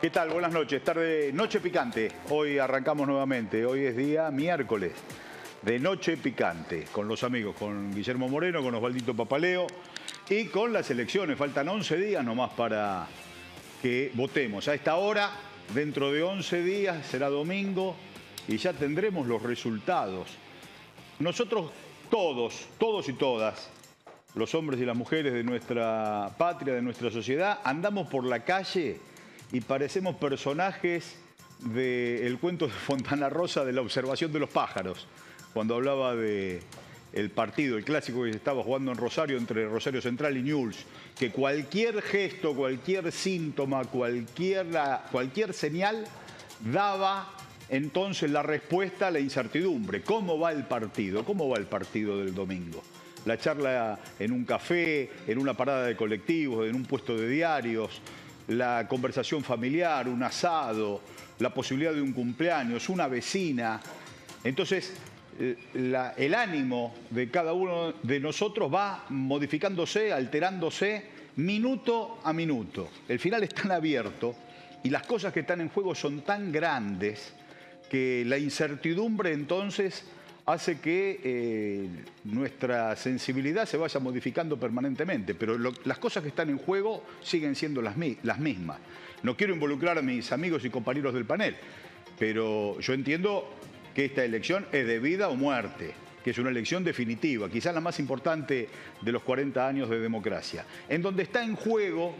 ¿Qué tal? Buenas noches. Tarde, noche picante. Hoy arrancamos nuevamente. Hoy es día miércoles de Noche Picante con los amigos, con Guillermo Moreno, con Osvaldito Papaleo y con las elecciones. Faltan 11 días nomás para que votemos. A esta hora, dentro de 11 días, será domingo y ya tendremos los resultados. Nosotros todos, todos y todas, los hombres y las mujeres de nuestra patria, de nuestra sociedad, andamos por la calle y parecemos personajes del cuento de Fontana Rosa de la observación de los pájaros, cuando hablaba de el partido, el clásico que se estaba jugando en Rosario entre Rosario Central y Newell's, que cualquier gesto, cualquier síntoma, cualquier, cualquier señal daba entonces la respuesta a la incertidumbre. ¿Cómo va el partido? ¿Cómo va el partido del domingo? La charla en un café, en una parada de colectivos, en un puesto de diarios, la conversación familiar, un asado, la posibilidad de un cumpleaños, una vecina. Entonces, eh, el ánimo de cada uno de nosotros va modificándose, alterándose minuto a minuto. El final es tan abierto y las cosas que están en juego son tan grandes que la incertidumbre entonces hace que eh, nuestra sensibilidad se vaya modificando permanentemente, pero las cosas que están en juego siguen siendo las, las mismas. No quiero involucrar a mis amigos y compañeros del panel, pero yo entiendo que esta elección es de vida o muerte, que es una elección definitiva, quizás la más importante de los 40 años de democracia, en donde está en juego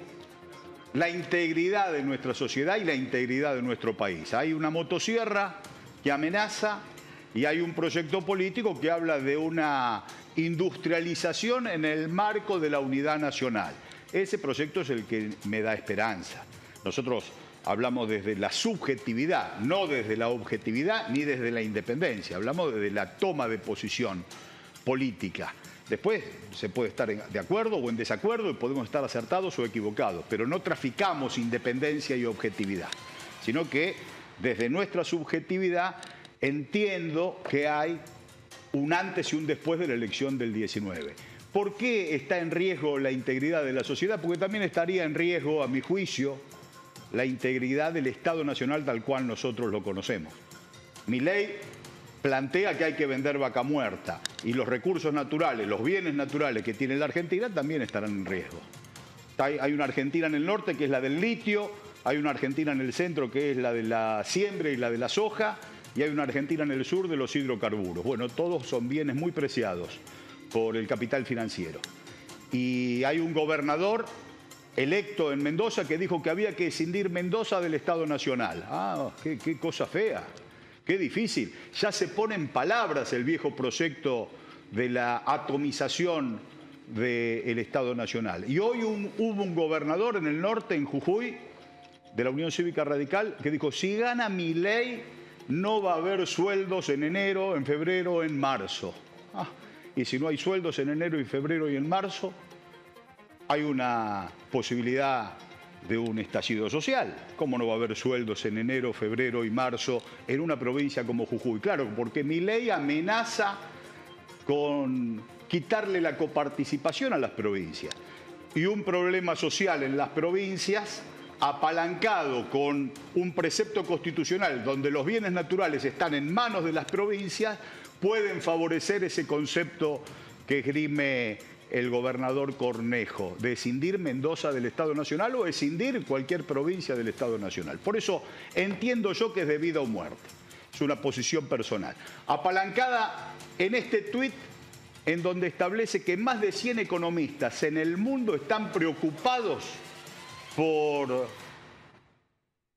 la integridad de nuestra sociedad y la integridad de nuestro país. Hay una motosierra que amenaza y hay un proyecto político que habla de una industrialización en el marco de la unidad nacional. Ese proyecto es el que me da esperanza. Nosotros hablamos desde la subjetividad, no desde la objetividad ni desde la independencia, hablamos desde la toma de posición política. Después se puede estar de acuerdo o en desacuerdo y podemos estar acertados o equivocados, pero no traficamos independencia y objetividad, sino que desde nuestra subjetividad entiendo que hay un antes y un después de la elección del 19. ¿Por qué está en riesgo la integridad de la sociedad? Porque también estaría en riesgo, a mi juicio, la integridad del Estado Nacional tal cual nosotros lo conocemos. Mi ley plantea que hay que vender vaca muerta y los recursos naturales, los bienes naturales que tiene la Argentina también estarán en riesgo. Hay una Argentina en el norte que es la del litio, hay una Argentina en el centro que es la de la siembra y la de la soja, y hay una Argentina en el sur de los hidrocarburos. Bueno, todos son bienes muy preciados por el capital financiero. Y hay un gobernador electo en Mendoza que dijo que había que escindir Mendoza del Estado Nacional. Ah, qué, cosa fea, qué difícil. Ya se pone en palabras el viejo proyecto de la atomización del Estado Nacional. Y hoy hubo un gobernador en el norte, en Jujuy, de la Unión Cívica Radical, que dijo, si gana mi ley, no va a haber sueldos en enero, en febrero, en marzo. Ah, y si no hay sueldos en enero y febrero y en marzo, hay una posibilidad de un estallido social. ¿Cómo no va a haber sueldos en enero, febrero y marzo en una provincia como Jujuy? Claro, porque mi ley amenaza con quitarle la coparticipación a las provincias. Y un problema social en las provincias apalancado con un precepto constitucional donde los bienes naturales están en manos de las provincias, pueden favorecer ese concepto que esgrime el gobernador Cornejo, de escindir Mendoza del Estado Nacional o escindir cualquier provincia del Estado Nacional. Por eso entiendo yo que es de vida o muerte. Es una posición personal. Apalancada en este tuit en donde establece que más de 100 economistas en el mundo están preocupados por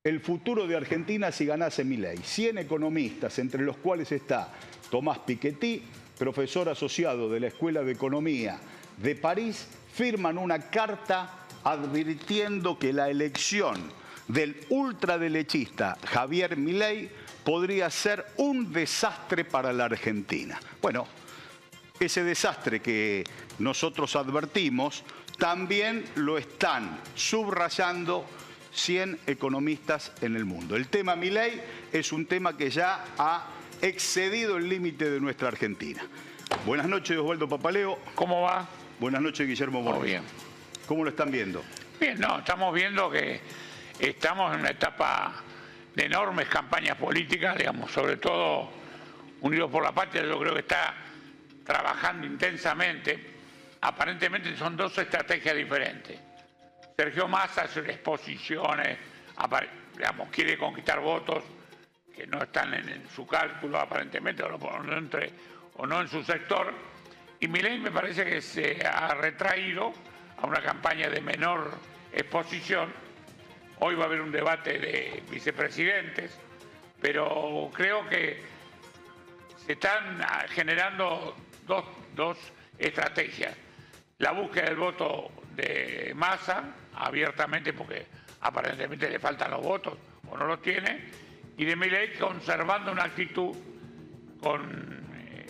el futuro de Argentina si ganase mi ley. 100 economistas, entre los cuales está Tomás Piketty, profesor asociado de la Escuela de Economía de París, firman una carta advirtiendo que la elección del ultraderechista Javier Milei podría ser un desastre para la Argentina. Bueno, ese desastre que nosotros advertimos también lo están subrayando 100 economistas en el mundo. El tema Milei es un tema que ya ha excedido el límite de nuestra Argentina. Buenas noches, Osvaldo Papaleo. ¿Cómo va? Buenas noches, Guillermo Moreno. bien. ¿Cómo lo están viendo? Bien, no, estamos viendo que estamos en una etapa de enormes campañas políticas, digamos, sobre todo Unidos por la Patria, yo creo que está trabajando intensamente. Aparentemente son dos estrategias diferentes. Sergio Massa hace exposiciones, digamos, quiere conquistar votos que no están en, su cálculo aparentemente, o no, entre, o no en su sector. Y Milei me parece que se ha retraído a una campaña de menor exposición. Hoy va a haber un debate de vicepresidentes, pero creo que se están generando dos, dos estrategias. La búsqueda del voto de masa, abiertamente, porque aparentemente le faltan los votos o no los tiene, y de Milei conservando una actitud con eh,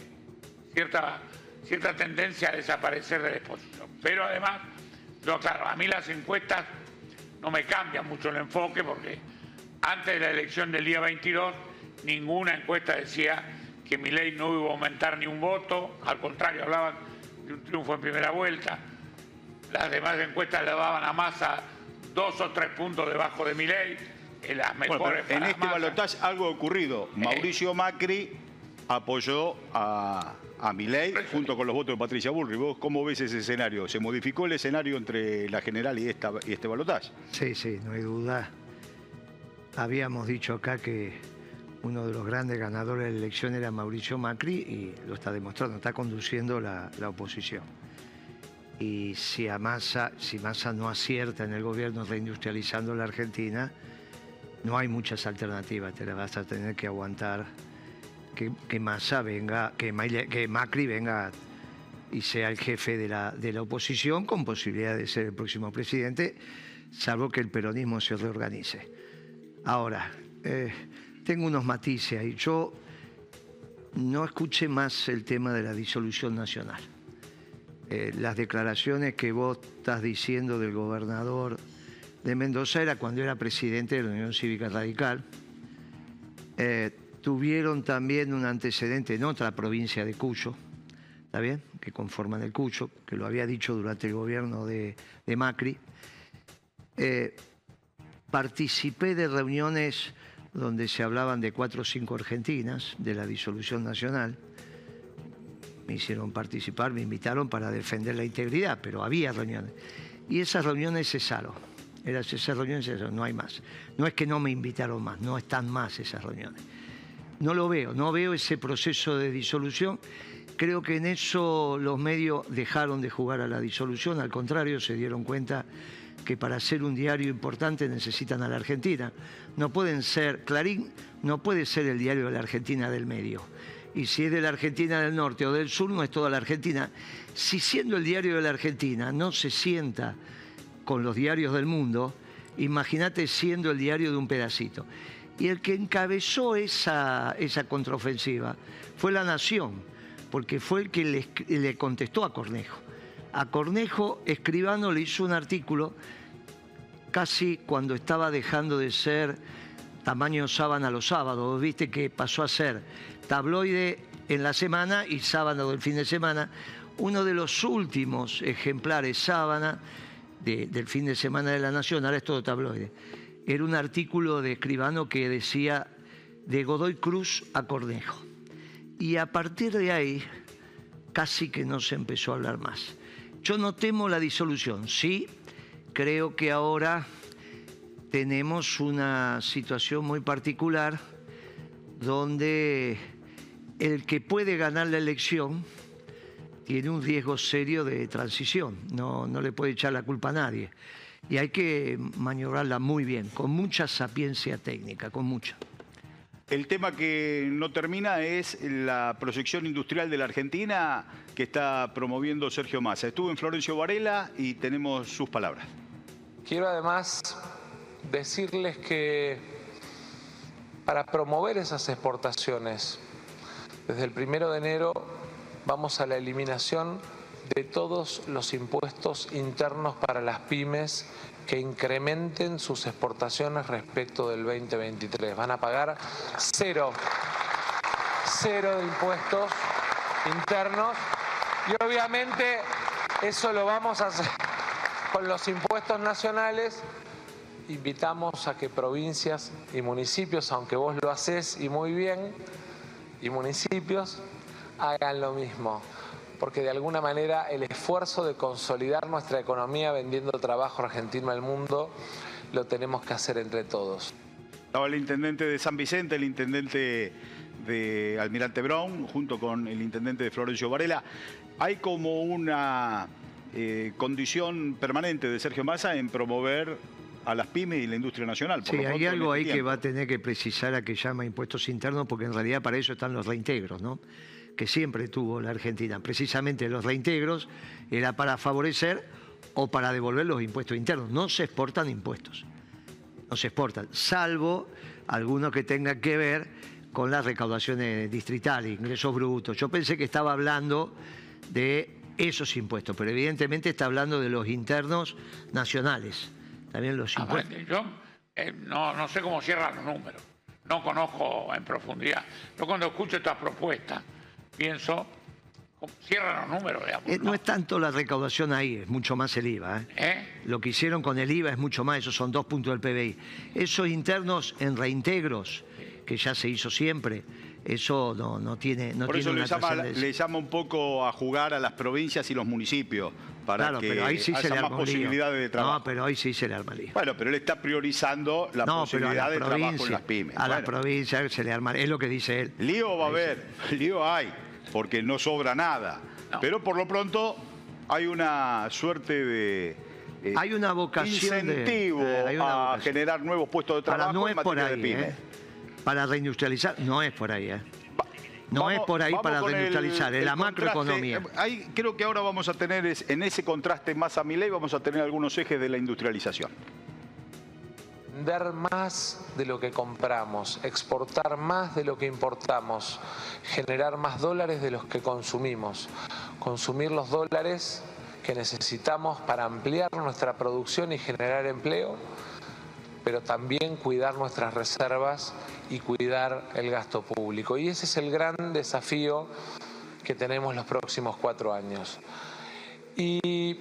cierta, cierta tendencia a desaparecer de la exposición. Pero además, claro, a mí las encuestas no me cambian mucho el enfoque porque antes de la elección del día 22 ninguna encuesta decía que Milei no iba a aumentar ni un voto, al contrario, hablaban de un triunfo en primera vuelta. Las demás encuestas le daban a Massa dos o tres puntos debajo de Milei, en las mejores En este balotaje algo ha ocurrido. Eh. Mauricio Macri apoyó a, a Milei junto con los votos de Patricia Bullrich. ¿Vos cómo ves ese escenario? ¿Se modificó el escenario entre la general y, esta, y este balotaje? Sí, sí, no hay duda. Habíamos dicho acá que uno de los grandes ganadores de la elección era Mauricio Macri y lo está demostrando, está conduciendo la, oposición. Y si, Massa, si Massa no acierta en el gobierno reindustrializando la Argentina, no hay muchas alternativas, te la vas a tener que aguantar que, que Massa venga, que, que, Macri venga y sea el jefe de la, de la oposición con posibilidad de ser el próximo presidente, salvo que el peronismo se reorganice. Ahora, eh, tengo unos matices ahí. Yo no escuché más el tema de la disolución nacional. Eh, las declaraciones que vos estás diciendo del gobernador de Mendoza era cuando era presidente de la Unión Cívica Radical. Eh, tuvieron también un antecedente en otra provincia de Cuyo, ¿está bien? Que conforman el Cuyo, que lo había dicho durante el gobierno de, Macri. Eh, participé de reuniones donde se hablaban de cuatro o cinco argentinas de la disolución nacional. Me hicieron participar, me invitaron para defender la integridad, pero había reuniones. Y esas reuniones cesaron. Esas reuniones cesaron, no hay más. No es que no me invitaron más, no están más esas reuniones. No lo veo, no veo ese proceso de disolución. Creo que en eso los medios dejaron de jugar a la disolución, al contrario, se dieron cuenta que para ser un diario importante necesitan a la Argentina. No pueden ser, Clarín no puede ser el diario de la Argentina del medio. Y si es de la Argentina del norte o del sur, no es toda la Argentina. Si siendo el diario de la Argentina no se sienta con los diarios del mundo, imagínate siendo el diario de un pedacito. Y el que encabezó esa, esa contraofensiva fue La Nación, porque fue el que le, contestó a Cornejo a Cornejo, Escribano le hizo un artículo casi cuando estaba dejando de ser tamaño sábana los sábados, viste que pasó a ser tabloide en la semana y sábado del fin de semana. Uno de los últimos ejemplares sábana del fin de semana de la Nación, ahora es todo tabloide. Era un artículo de Escribano que decía de Godoy Cruz a Cornejo. Y a partir de ahí casi que no se empezó a hablar más. Yo no temo la disolución, sí, creo que ahora tenemos una situación muy particular donde el que puede ganar la elección tiene un riesgo serio de transición, no, no le puede echar la culpa a nadie. Y hay que maniobrarla muy bien, con mucha sapiencia técnica, con mucha. El tema que no termina es la proyección industrial de la Argentina que está promoviendo Sergio Massa. Estuvo en Florencio Varela y tenemos sus palabras. Quiero además decirles que para promover esas exportaciones, desde el primero de enero vamos a la eliminación de todos los impuestos internos para las pymes que incrementen sus exportaciones respecto del 2023. Van a pagar cero, cero de impuestos internos y obviamente eso lo vamos a hacer con los impuestos nacionales invitamos a que provincias y municipios, aunque vos lo haces y muy bien, y municipios, hagan lo mismo. Porque de alguna manera el esfuerzo de consolidar nuestra economía vendiendo trabajo argentino al mundo lo tenemos que hacer entre todos. Estaba el intendente de San Vicente, el intendente de Almirante Brown, junto con el intendente de Florencio Varela. Hay como una eh, condición permanente de Sergio Massa en promover a las pymes y la industria nacional. sí, hay algo este ahí que va a tener que precisar a que llama impuestos internos, porque en realidad para eso están los reintegros, ¿no? que siempre tuvo la Argentina. Precisamente los reintegros era para favorecer o para devolver los impuestos internos. No se exportan impuestos, no se exportan, salvo algunos que tengan que ver con las recaudaciones distritales, ingresos brutos. Yo pensé que estaba hablando de esos impuestos, pero evidentemente está hablando de los internos nacionales, también los ah, impuestos. yo eh, no, no sé cómo cierran los números, no conozco en profundidad. Yo cuando escucho estas propuestas pienso, cierran los números, eh, ¿no? es tanto la recaudación ahí, es mucho más el IVA. ¿eh? ¿Eh? Lo que hicieron con el IVA es mucho más, esos son dos puntos del PBI. Esos internos en reintegros, que ya se hizo siempre, eso no, no tiene no Por eso le llama, le llama, un poco a jugar a las provincias y los municipios para claro, que pero ahí sí haya se le más posibilidades de trabajo. No, pero ahí sí se le arma lío. Bueno, pero él está priorizando la posibilidad de trabajo en las pymes. A la provincia se le arma, es lo que dice él. Lío va a haber, lío hay, porque no sobra nada. Pero por lo pronto hay una suerte de... Eh, hay una vocación incentivo de, a generar nuevos puestos de trabajo no es por ahí, de pymes. ¿eh? para reindustrializar, no es por ahí, ¿eh? No es por ahí para reindustrializar, es la macroeconomía. Ahí creo que ahora vamos a tener, en ese contraste más a mi ley, vamos a tener algunos ejes de la industrialización. Vender más de lo que compramos, exportar más de lo que importamos, generar más dólares de los que consumimos, consumir los dólares que necesitamos para ampliar nuestra producción y generar empleo pero también cuidar nuestras reservas y cuidar el gasto público. Y ese es el gran desafío que tenemos los próximos cuatro años. Y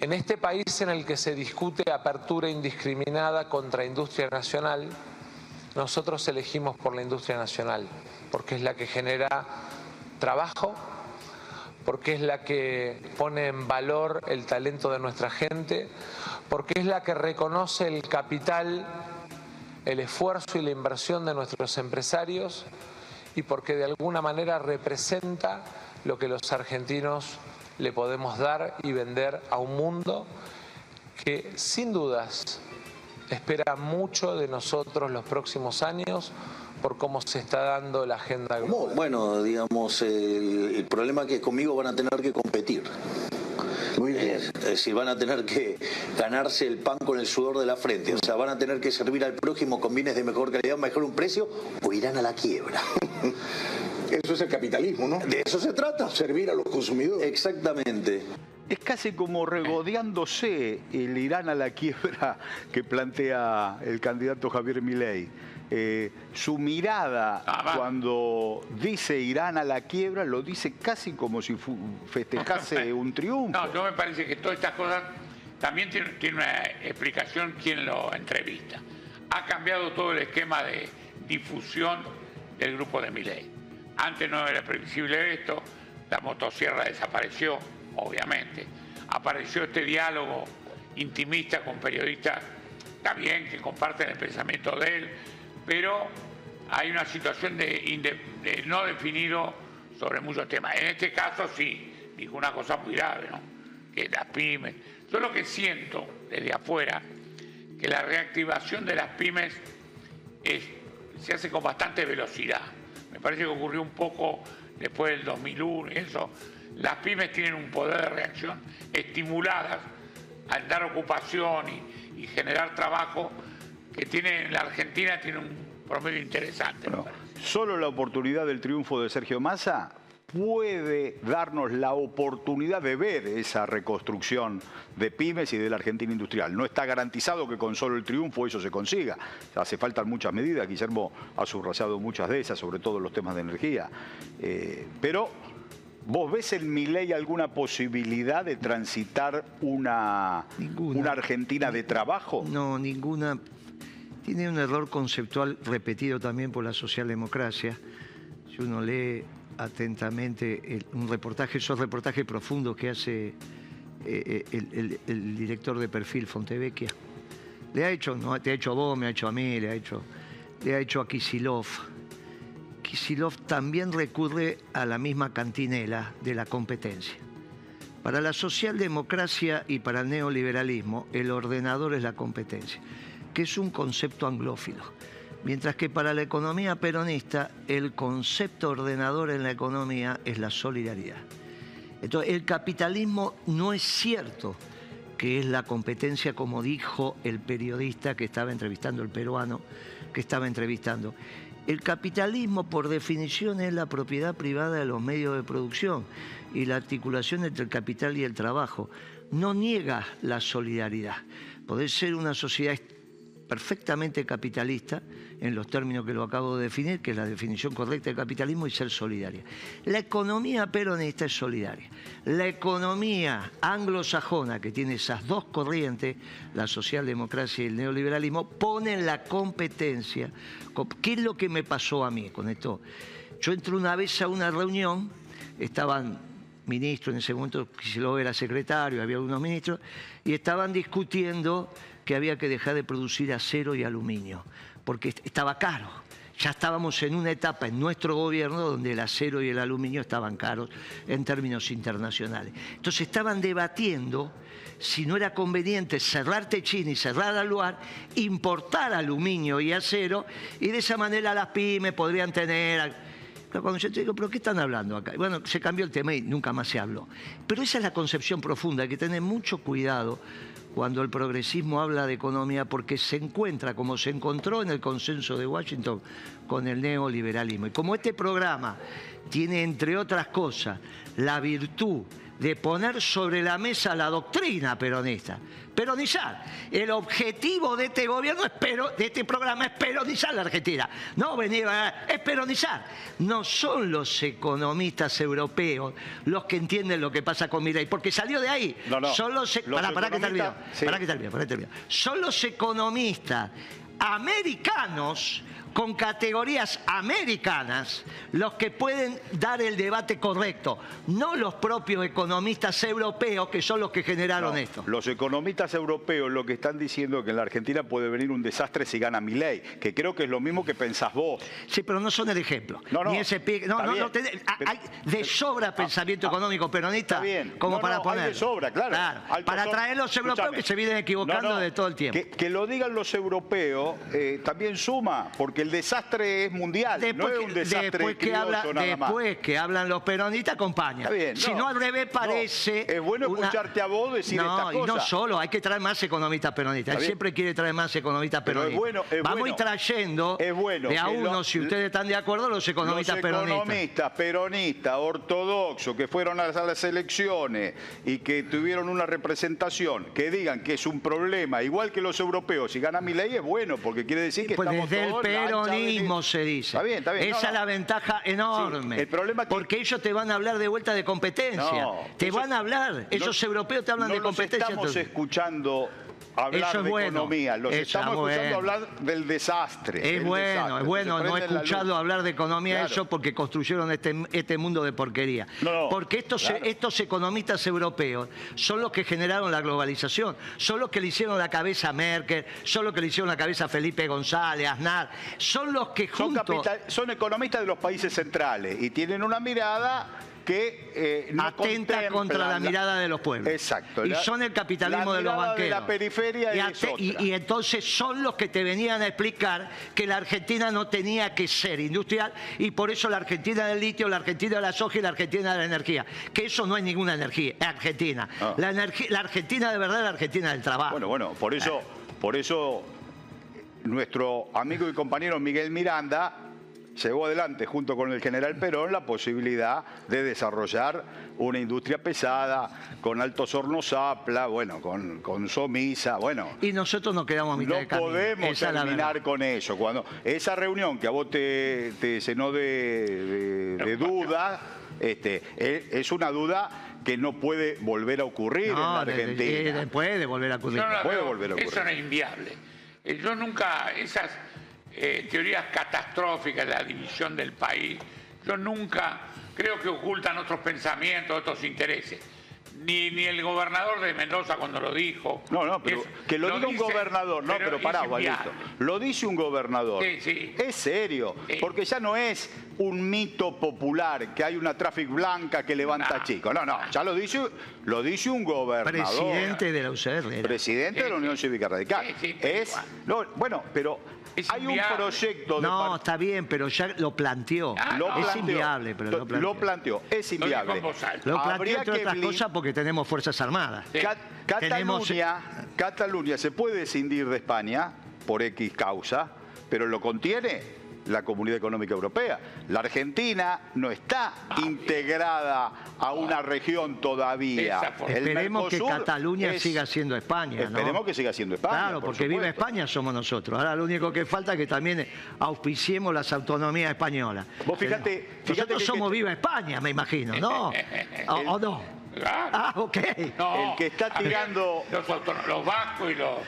en este país en el que se discute apertura indiscriminada contra industria nacional, nosotros elegimos por la industria nacional, porque es la que genera trabajo, porque es la que pone en valor el talento de nuestra gente, porque es la que reconoce el capital, el esfuerzo y la inversión de nuestros empresarios y porque de alguna manera representa lo que los argentinos le podemos dar y vender a un mundo que sin dudas espera mucho de nosotros los próximos años por cómo se está dando la agenda global. Bueno, digamos, el, problema es que conmigo van a tener que competir. Muy bien. Es decir, van a tener que ganarse el pan con el sudor de la frente. O sea, van a tener que servir al prójimo con bienes de mejor calidad, mejor un precio, o irán a la quiebra. Eso es el capitalismo, ¿no? De eso se trata. Servir a los consumidores. Exactamente. Es casi como regodeándose el Irán a la quiebra que plantea el candidato Javier Milei. Eh, su mirada ah, cuando dice Irán a la quiebra lo dice casi como si festejase un triunfo. No, yo me parece que todas estas cosas también tiene, una explicación quien lo entrevista. Ha cambiado todo el esquema de difusión del grupo de Miley. Antes no era previsible esto, la motosierra desapareció, obviamente. Apareció este diálogo intimista con periodistas, también que comparten el pensamiento de él, pero hay una situación de, no definido sobre muchos temas. En este caso sí, dijo una cosa muy grave, ¿no? que las pymes. Yo lo que siento desde afuera, que la reactivación de las pymes se hace con bastante velocidad. Me parece que ocurrió un poco después del 2001 eso. Las pymes tienen un poder de reacción estimuladas al dar ocupación y generar trabajo que tiene la Argentina tiene un promedio interesante. solo la oportunidad del triunfo de Sergio Massa puede darnos la oportunidad de ver esa reconstrucción de pymes y de la Argentina industrial. No está garantizado que con solo el triunfo eso se consiga. Hace falta muchas medidas, Guillermo ha subrayado muchas de esas, sobre todo los temas de energía. Eh, pero ¿Vos ves en Milei alguna posibilidad de transitar una, Ninguna. una Argentina de trabajo? No, ninguna. Tiene un error conceptual repetido también por la socialdemocracia. Si uno lee atentamente un reportaje, esos reportajes profundos que hace eh, eh, el director de perfil Fontevecchia. Le ha hecho, no te ha hecho a vos, me ha hecho a mí, le ha hecho, le ha hecho a Kisilov. Kisilov también recurre a la misma cantinela de la competencia. Para la socialdemocracia y para el neoliberalismo, el ordenador es la competencia, que es un concepto anglófilo. Mientras que para la economía peronista, el concepto ordenador en la economía es la solidaridad. Entonces, el capitalismo no es cierto que es la competencia, como dijo el periodista que estaba entrevistando, el peruano que estaba entrevistando. El capitalismo, por definición, es la propiedad privada de los medios de producción y la articulación entre el capital y el trabajo. No niega la solidaridad. Podés ser una sociedad perfectamente capitalista, en los términos que lo acabo de definir, que es la definición correcta del capitalismo, y ser solidaria. La economía peronista es solidaria. La economía anglosajona, que tiene esas dos corrientes, la socialdemocracia y el neoliberalismo, ponen la competencia. ¿Qué es lo que me pasó a mí con esto? Yo entré una vez a una reunión, estaban ministros, en ese momento Kicillof era secretario, había algunos ministros, y estaban discutiendo que había que dejar de producir acero y aluminio, porque est- estaba caro. Ya estábamos en una etapa en nuestro gobierno donde el acero y el aluminio estaban caros en términos internacionales. Entonces estaban debatiendo si no era conveniente cerrar Techín y cerrar Aluar, importar aluminio y acero, y de esa manera las pymes podrían tener cuando yo te digo, ¿pero qué están hablando acá? Bueno, se cambió el tema y nunca más se habló. Pero esa es la concepción profunda, hay que tener mucho cuidado cuando el progresismo habla de economía, porque se encuentra, como se encontró en el consenso de Washington, con el neoliberalismo. Y como este programa tiene, entre otras cosas, la virtud de poner sobre la mesa la doctrina peronista, peronizar. El objetivo de este gobierno, es pero- de este programa, es peronizar la Argentina. No venir a... es peronizar. No son los economistas europeos los que entienden lo que pasa con Milei, porque salió de ahí. No, no. Son los... e- Los Pará, pará que sí. Pará que te olvido, pará que. Son los economistas americanos con categorías americanas los que pueden dar el debate correcto, no los propios economistas europeos que son los que generaron No, esto. Los economistas europeos lo que están diciendo es que en la Argentina puede venir un desastre si gana Milei, que creo que es lo mismo que pensás vos. Sí, pero no son el ejemplo. No, no, Ni ese pie- No, no, no, te- ah, pero- hay de sobra pensamiento ah, económico peronista Está bien. como para poner. Hay de sobra, claro. Para son- traer los europeos que se vienen equivocando de todo el tiempo. Que, que lo digan los europeos eh, también suma, porque el desastre es mundial, no es un desastre después que, habla- nada más. después que hablan los peronistas, acompaña. Bien, si no, no, al revés no. parece. Es bueno escucharte a vos decir no, estas y no cosas. solo, hay que traer más economistas peronistas. Él siempre quiere traer más economistas Pero es peronistas. bueno, es Vamos a bueno. ir trayendo Es bueno de a uno, lo- si ustedes están de acuerdo, los economistas los peronistas. economistas peronistas ortodoxos que fueron a las elecciones y que tuvieron una representación, que digan que es un problema, igual que los europeos, si gana mi ley es bueno, porque quiere decir que Pues estamos desde el todos ancha peronismo se dice. Está bien, está bien. Esa es no. la ventaja enorme. Sí, el problema es que- Porque ellos te van a hablar de vuelta de competencia. No, te van a hablar. Esos no- europeos te hablan de competencia. estamos entonces. escuchando hablar Eso es de bueno. economía, los Eso estamos es escuchando bueno. hablar del desastre. Es bueno, desastre. es bueno, no he escuchado hablar de economía Claro. eso porque construyeron este, este mundo de porquería. No, no, porque estos, claro. estos economistas europeos son los que generaron la globalización, son los que le hicieron la cabeza a Merkel, son los que le hicieron la cabeza a Felipe González, Aznar, son los que Son, juntos capital- son economistas de los países centrales y tienen una mirada que eh, no atenta contra la, mirada de los pueblos. Exacto. Y La- son el capitalismo la de los banqueros. de la periferia y, ate- y- y entonces son los que te venían a explicar que la Argentina no tenía que ser industrial y por eso la Argentina del litio, la Argentina de la soja y la Argentina de la energía. Que eso no es ninguna energía, es Argentina. Ah. La, la Argentina de verdad es la Argentina del trabajo. Bueno, bueno, por eso, por eso nuestro amigo y compañero Miguel Miranda llevó adelante junto con el general Perón la posibilidad de desarrollar una industria pesada con altos hornos Zapla, bueno, con, con Somisa, bueno. Y nosotros nos quedamos a mitad No de camino. podemos Esa terminar con eso. Cuando esa reunión que a vos te, te llenó de, de- de duda, Este, eh, es una duda que no puede volver a ocurrir en la de- de- Argentina. de- puede volver a ocurrir. No la Puede volver a ocurrir. Eso no es inviable. Eh, Yo nunca, esas eh, teorías catastróficas de la división del país, yo nunca creo que ocultan otros pensamientos, otros intereses. Ni, ni el gobernador de Mendoza cuando lo dijo. No, no, pero que lo, diga un gobernador, no, pero, es pará. Gualito. Lo dice un gobernador. Sí, sí. Es serio, Sí. porque ya no es un mito popular que hay una traffic blanca que levanta No. chicos. No, no, ya lo dice, lo dice un gobernador. Presidente de la UCR. Presidente de la Unión sí. Cívica Radical. Sí, sí, pero es, no, bueno, pero Es hay un proyecto de No, está bien, pero ya lo planteó. Ah, lo es planteó, inviable, pero lo planteó. Lo planteó, es inviable. Lo planteó Habría entre que otras blin- cosas porque tenemos Fuerzas Armadas. Sí. Cat- Tenemos- Cataluña, Cataluña se puede escindir de España por X causa, pero lo contiene la Comunidad Económica Europea. La Argentina no está integrada a una región todavía. El Esperemos que Cataluña es- siendo siendo España. ¿no? Esperemos que siga siendo España. Claro, por porque viva. España somos nosotros. Ahora lo único que falta es que también auspiciemos las autonomías españolas. Vos fíjate- Pero fíjate nosotros que- somos que- viva España, me imagino, ¿no? ¿O, o no? Claro. Ah, ok. No, El que está tirando- los vascos y los,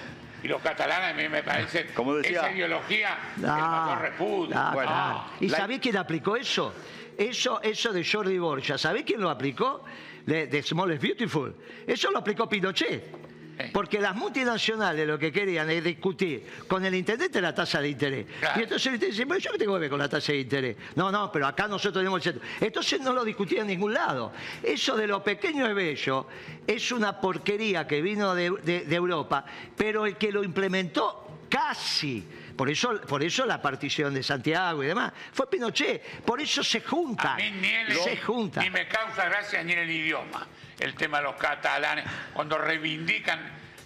y los catalanes a mí me parecen. Como decía- Esa ideología el Ah, mayor repudio. ah, Bueno, claro. ¿Y la- sabés quién aplicó eso? Eso, eso de Jordi Borja, ¿sabés quién lo aplicó? De, de Small is Beautiful. Eso lo aplicó Pinochet. Porque las multinacionales lo que querían es discutir con el intendente la tasa de interés. Claro. Y entonces el intendente dice, pero yo qué tengo que ver con la tasa de interés. No, no, pero acá nosotros tenemos el centro. Entonces no lo discutían en ningún lado. Eso de lo pequeño es bello es una porquería que vino de, de- de Europa, pero el que lo implementó casi. Por eso, por eso la partición de Santiago y demás. Fue Pinochet. Por eso se juntan. A mí ni, en el- se ni me causa gracia ni en el idioma. El tema de los catalanes, cuando reivindican,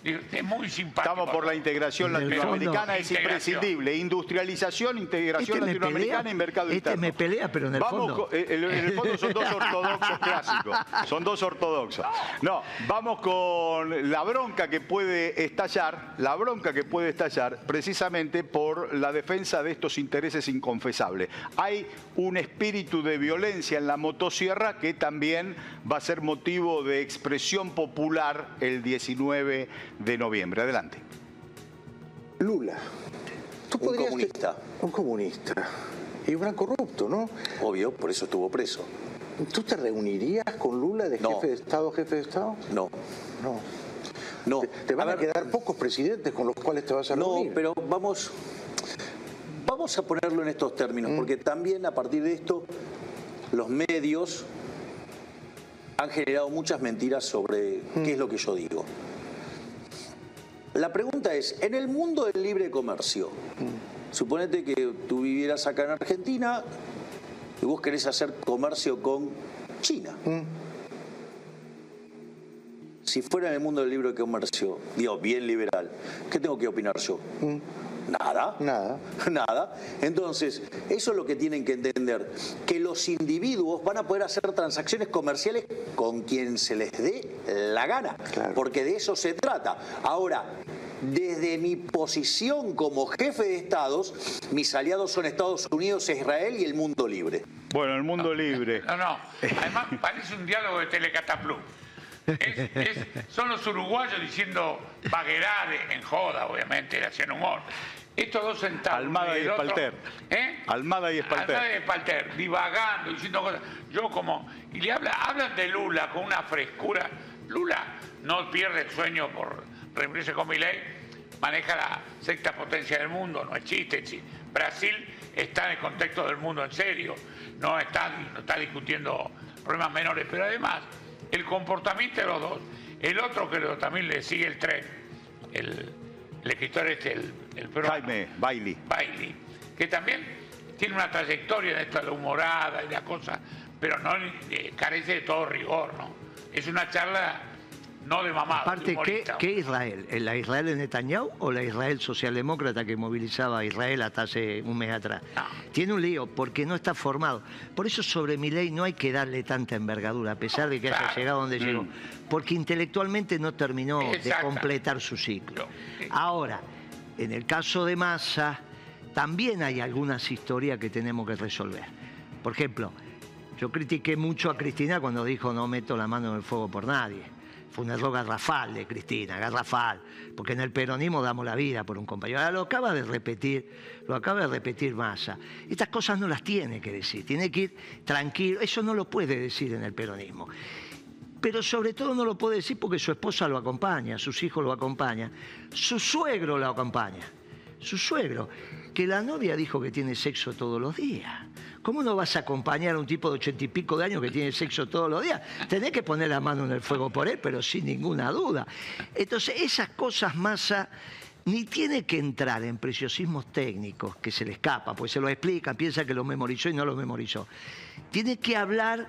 es muy simpático. Estamos por la integración latinoamericana, es Integración. imprescindible. Industrialización, integración Este me latinoamericana pelea, y mercado este interno. me pelea, pero en el Vamos fondo- eh, en en el fondo son dos ortodoxos clásicos. Son dos ortodoxos. No, vamos con la bronca que puede estallar, la bronca que puede estallar precisamente por la defensa de estos intereses inconfesables. Hay un espíritu de violencia en la motosierra que también va a ser motivo de expresión popular el 19 de noviembre. Adelante. Lula. Tú Un podrías- comunista. Un comunista. Y un gran corrupto, ¿no? Obvio, por eso estuvo preso. ¿Tú te reunirías con Lula de No. jefe de Estado a jefe de Estado? No, No. no. Te, te van a, ver, quedar pocos presidentes con los cuales te vas a No, reunir. pero vamos, vamos a ponerlo en estos términos, Mm. porque también a partir de esto los medios han generado muchas mentiras sobre Mm. qué es lo que yo digo. La pregunta es, en el mundo del libre comercio, Mm. suponete que tú vivieras acá en Argentina y vos querés hacer comercio con China. Mm. Si fuera en el mundo del libre comercio, digo, bien liberal, ¿qué tengo que opinar yo? Nada. Nada. Nada. Entonces, eso es lo que tienen que entender, que los individuos van a poder hacer transacciones comerciales con quien se les dé la gana, Claro. porque de eso se trata. Ahora, desde mi posición como jefe de estados, mis aliados son Estados Unidos, Israel y el mundo libre. Bueno, el mundo libre. No, no. Además, parece un diálogo de Telecataplum. Es- es- son los uruguayos diciendo vaguedades en joda, obviamente, le hacían humor. Estos dos sentados. Almada y otro, Espalter. ¿eh? Almada y Espalter. Almada y Espalter, divagando, diciendo cosas. Yo como. Y le habla, hablan de Lula con una frescura. Lula no pierde el sueño por reunirse con Milei, maneja la sexta potencia del mundo, no es chiste. chi- Brasil está en el contexto del mundo en serio, no está, no está discutiendo problemas menores, pero además el comportamiento de los dos. El otro que también le sigue el tren, el, el escritor este, el, el peruano. Jaime Bailey. Bailey, que también tiene una trayectoria en esta de humorada y la cosa, pero no eh, carece de todo rigor, ¿no? Es una charla no de mamá, Aparte, ¿qué, qué Israel? ¿La Israel de Netanyahu o la Israel socialdemócrata que movilizaba a Israel hasta hace un mes atrás? No. Tiene un lío porque no está formado. Por eso sobre mi ley no hay que darle tanta envergadura, a pesar de que haya llegado donde llegó. Porque intelectualmente no terminó de completar su ciclo. Ahora, en el caso de Massa, también hay algunas historias que tenemos que resolver. Por ejemplo, Yo critiqué mucho a Cristina cuando dijo no meto la mano en el fuego por nadie. Fue un error garrafal de Cristina, garrafal, porque en el peronismo damos la vida por un compañero. Ahora lo acaba de repetir, lo acaba de repetir Massa. Estas cosas no las tiene que decir, tiene que ir tranquilo, eso no lo puede decir en el peronismo. Pero sobre todo no lo puede decir porque su esposa lo acompaña, sus hijos lo acompañan, su suegro lo acompaña, su suegro, que la novia dijo que tiene sexo todos los días. ¿Cómo no vas a acompañar a un tipo de ochenta y pico de años que tiene sexo todos los días? Tenés que poner la mano en el fuego por él, pero sin ninguna duda. Entonces, esas cosas Massa ni tiene que entrar en preciosismos técnicos que se le escapa, pues se lo explica, piensa que lo memorizó y no lo memorizó. Tiene que hablar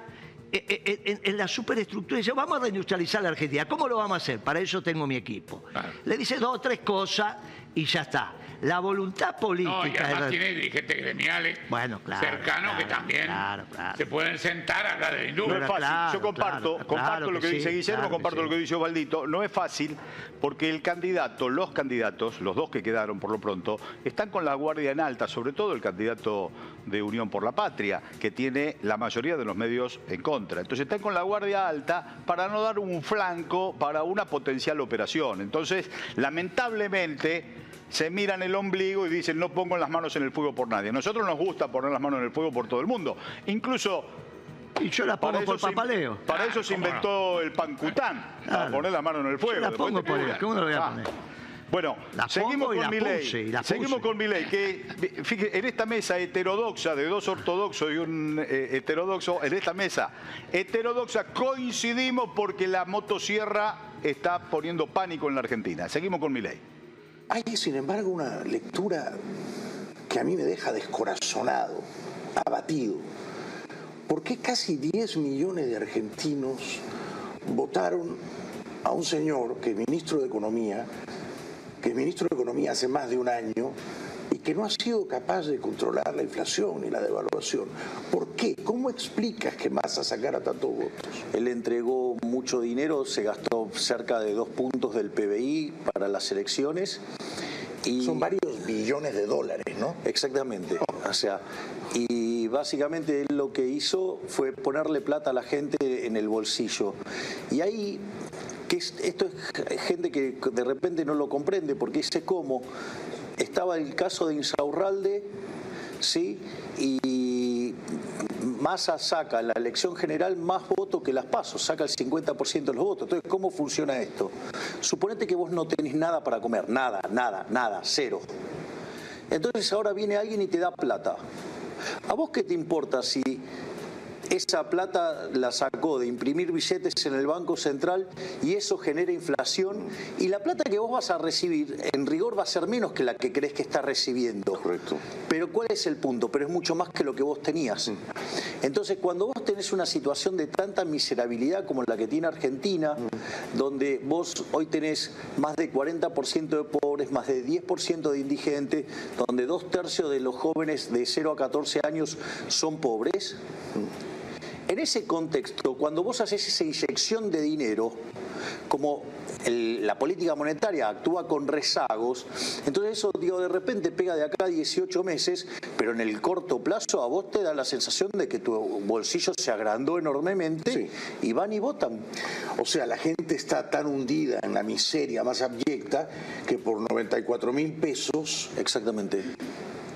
eh, eh, en, en la superestructura y dice, vamos a reindustrializar la Argentina. ¿Cómo lo vamos a hacer? Para eso tengo mi equipo. Le dice dos o tres cosas y ya está. La voluntad política... No, y además tiene dirigentes gremiales Bueno, claro, cercanos que también claro, claro. se pueden sentar a hablar de No industria. es fácil. claro, Yo comparto, claro, comparto claro lo que, que dice sí, Guillermo, claro que comparto sí. lo que dice Osvaldito. No es fácil porque el candidato, los candidatos, los dos que quedaron por lo pronto, están con la guardia en alta, sobre todo el candidato de Unión por la Patria, que tiene la mayoría de los medios en contra. Entonces están con la guardia alta para no dar un flanco para una potencial operación. Entonces, lamentablemente se miran el ombligo y dicen no pongo las manos en el fuego por nadie. A nosotros nos gusta poner las manos en el fuego por todo el mundo. Incluso Y yo la pongo por se, papaleo. para eso se inventó el pancután, para poner la mano en el fuego. Yo la Después pongo te por ¿cómo no la voy a Ah. poner? Bueno, La seguimos con mi ley. Seguimos con mi ley, que fíjate, en esta mesa heterodoxa de dos ortodoxos y un eh, heterodoxo, en esta mesa heterodoxa coincidimos porque la motosierra está poniendo pánico en la Argentina. Seguimos con mi ley. Hay, sin embargo, una lectura que a mí me deja descorazonado, abatido. ¿Por qué casi 10 millones de argentinos votaron a un señor que es ministro de Economía, que es ministro de Economía hace más de un año y que no ha sido capaz de controlar la inflación y la devaluación? ¿Por qué? ¿Cómo explicas que Massa sacara tantos votos? Él entregó mucho dinero, se gastó cerca de dos puntos del PBI para las elecciones. Y Son varios billones de dólares, ¿no? Exactamente. O sea, y básicamente él lo que hizo fue ponerle plata a la gente en el bolsillo. Y ahí, que esto es gente que de repente no lo comprende, porque dice cómo. Estaba el caso de Insaurralde, ¿sí? Y Massa saca en la elección general más votos que las pasos, saca el 50% de los votos. Entonces, ¿cómo funciona esto? Suponete que vos no tenés nada para comer, nada, nada, nada, cero. Entonces ahora viene alguien y te da plata. ¿A vos qué te importa si esa plata la sacó de imprimir billetes en el Banco Central y eso genera inflación? Y la plata que vos vas a recibir en rigor va a ser menos que la que crees que estás recibiendo. Correcto. Pero ¿cuál es el punto? Pero es mucho más que lo que vos tenías. Entonces, cuando vos tenés una situación de tanta miserabilidad como la que tiene Argentina, donde vos hoy tenés más de 40% de pobres, más de 10% de indigentes, donde dos tercios de los jóvenes de 0 a 14 años son pobres, en ese contexto, cuando vos haces esa inyección de dinero, como el- la política monetaria actúa con rezagos, entonces eso digo, de repente pega de acá a 18 meses, pero en el corto plazo a vos te da la sensación de que tu bolsillo se agrandó enormemente Sí. y van y votan. O sea, la gente está tan hundida en la miseria más abyecta que por 94 mil pesos Exactamente.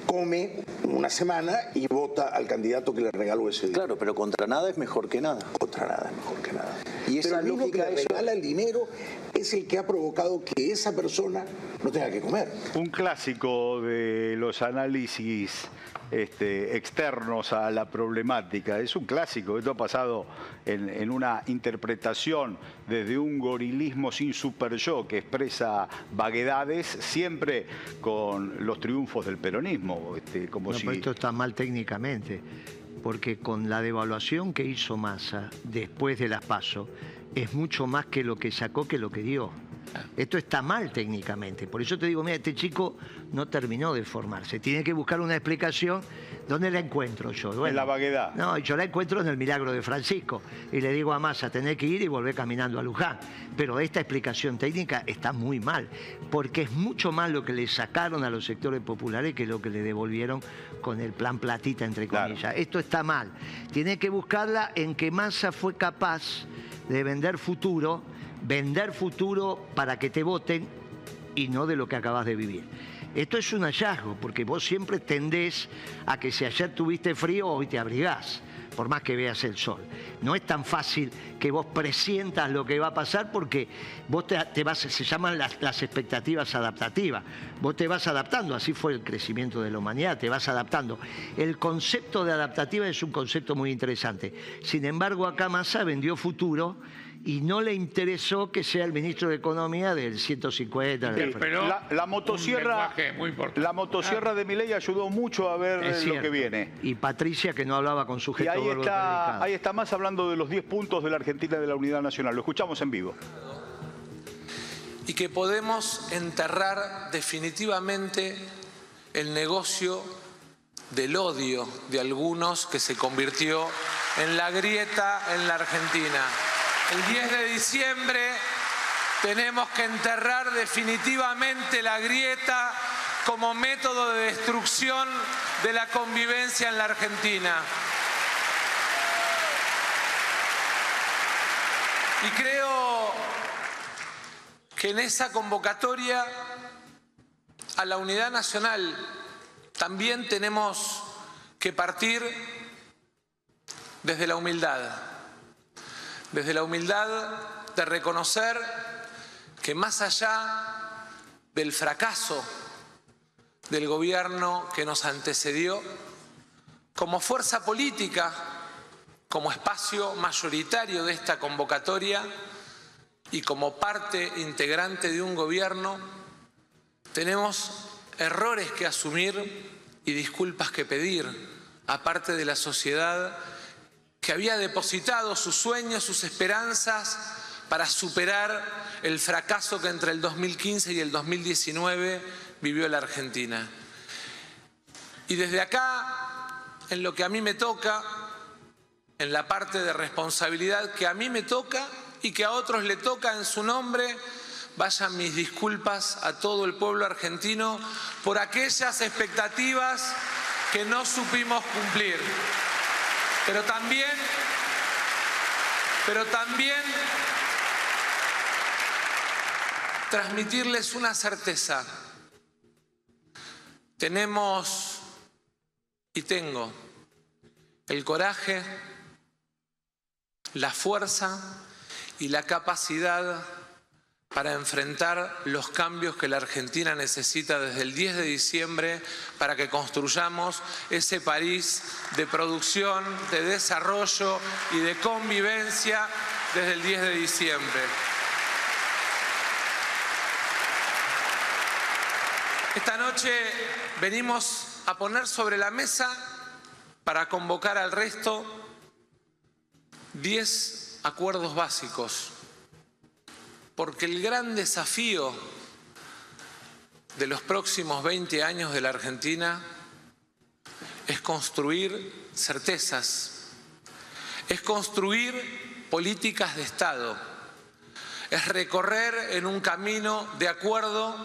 Come una semana y vota al candidato que le regaló ese dinero. Claro, pero contra nada es mejor que nada. Contra nada, mejor que nada. Y esa Pero el mismo que le eso- regala el dinero es el que ha provocado que esa persona no tenga que comer. Un clásico de los análisis este, externos a la problemática. Es un clásico. Esto ha pasado en, en una interpretación desde un gorilismo sin super yo que expresa vaguedades, siempre con los triunfos del peronismo. Este, como No, si... esto está mal técnicamente, porque con la devaluación que hizo Massa después de las PASO, es mucho más que lo que sacó que lo que dio. Esto está mal técnicamente. Por eso te digo, mira, este chico no terminó de formarse. Tiene que buscar una explicación. ¿Dónde la encuentro yo? en la vaguedad. No, yo la encuentro en el milagro de Francisco. Y le digo a Massa, tenés que ir y volver caminando a Luján. Pero esta explicación técnica está muy mal. Porque es mucho más lo que le sacaron a los sectores populares que lo que le devolvieron con el plan platita, entre comillas. Esto está mal. Tiene que buscarla en que Massa fue capaz de vender futuro vender futuro para que te voten y no de lo que acabas de vivir. Esto es un hallazgo, porque vos siempre tendés a que si ayer tuviste frío, hoy te abrigás, por más que veas el sol. No es tan fácil que vos presientas lo que va a pasar porque vos te, vas, se llaman las, las, expectativas adaptativas. Vos te vas adaptando, así fue el crecimiento de la humanidad, te vas adaptando. El concepto de adaptativa es un concepto muy interesante. Sin embargo, acá Massa vendió futuro y no le interesó que sea el ministro de Economía del 150. la, motosierra, la motosierra de Miley ayudó mucho a ver lo que viene. Y Patricia que no hablaba con su gesto Y ahí está, ahí está más hablando de los 10 puntos de la Argentina de la Unidad Nacional. Lo escuchamos en vivo. Y que podemos enterrar definitivamente el negocio del odio de algunos que se convirtió en la grieta en la Argentina. El 10 de diciembre tenemos que enterrar definitivamente la grieta como método de destrucción de la convivencia en la Argentina. Y creo que en esa convocatoria a la unidad nacional también tenemos que partir desde la humildad desde la humildad de reconocer que más allá del fracaso del gobierno que nos antecedió, como fuerza política, como espacio mayoritario de esta convocatoria y como parte integrante de un gobierno, tenemos errores que asumir y disculpas que pedir, aparte de la sociedad que había depositado sus sueños, sus esperanzas para superar el fracaso que entre el 2015 y el 2019 vivió la Argentina. Y desde acá, en lo que a mí me toca, en la parte de responsabilidad que a mí me toca y que a otros le toca en su nombre, vayan mis disculpas a todo el pueblo argentino por aquellas expectativas que no supimos cumplir. Pero también, pero también transmitirles una certeza. Tenemos y tengo el coraje, la fuerza y la capacidad para enfrentar los cambios que la Argentina necesita desde el 10 de diciembre para que construyamos ese París de producción, de desarrollo y de convivencia desde el 10 de diciembre. Esta noche venimos a poner sobre la mesa para convocar al resto 10 acuerdos básicos porque el gran desafío de los próximos 20 años de la Argentina es construir certezas, es construir políticas de Estado, es recorrer en un camino de acuerdo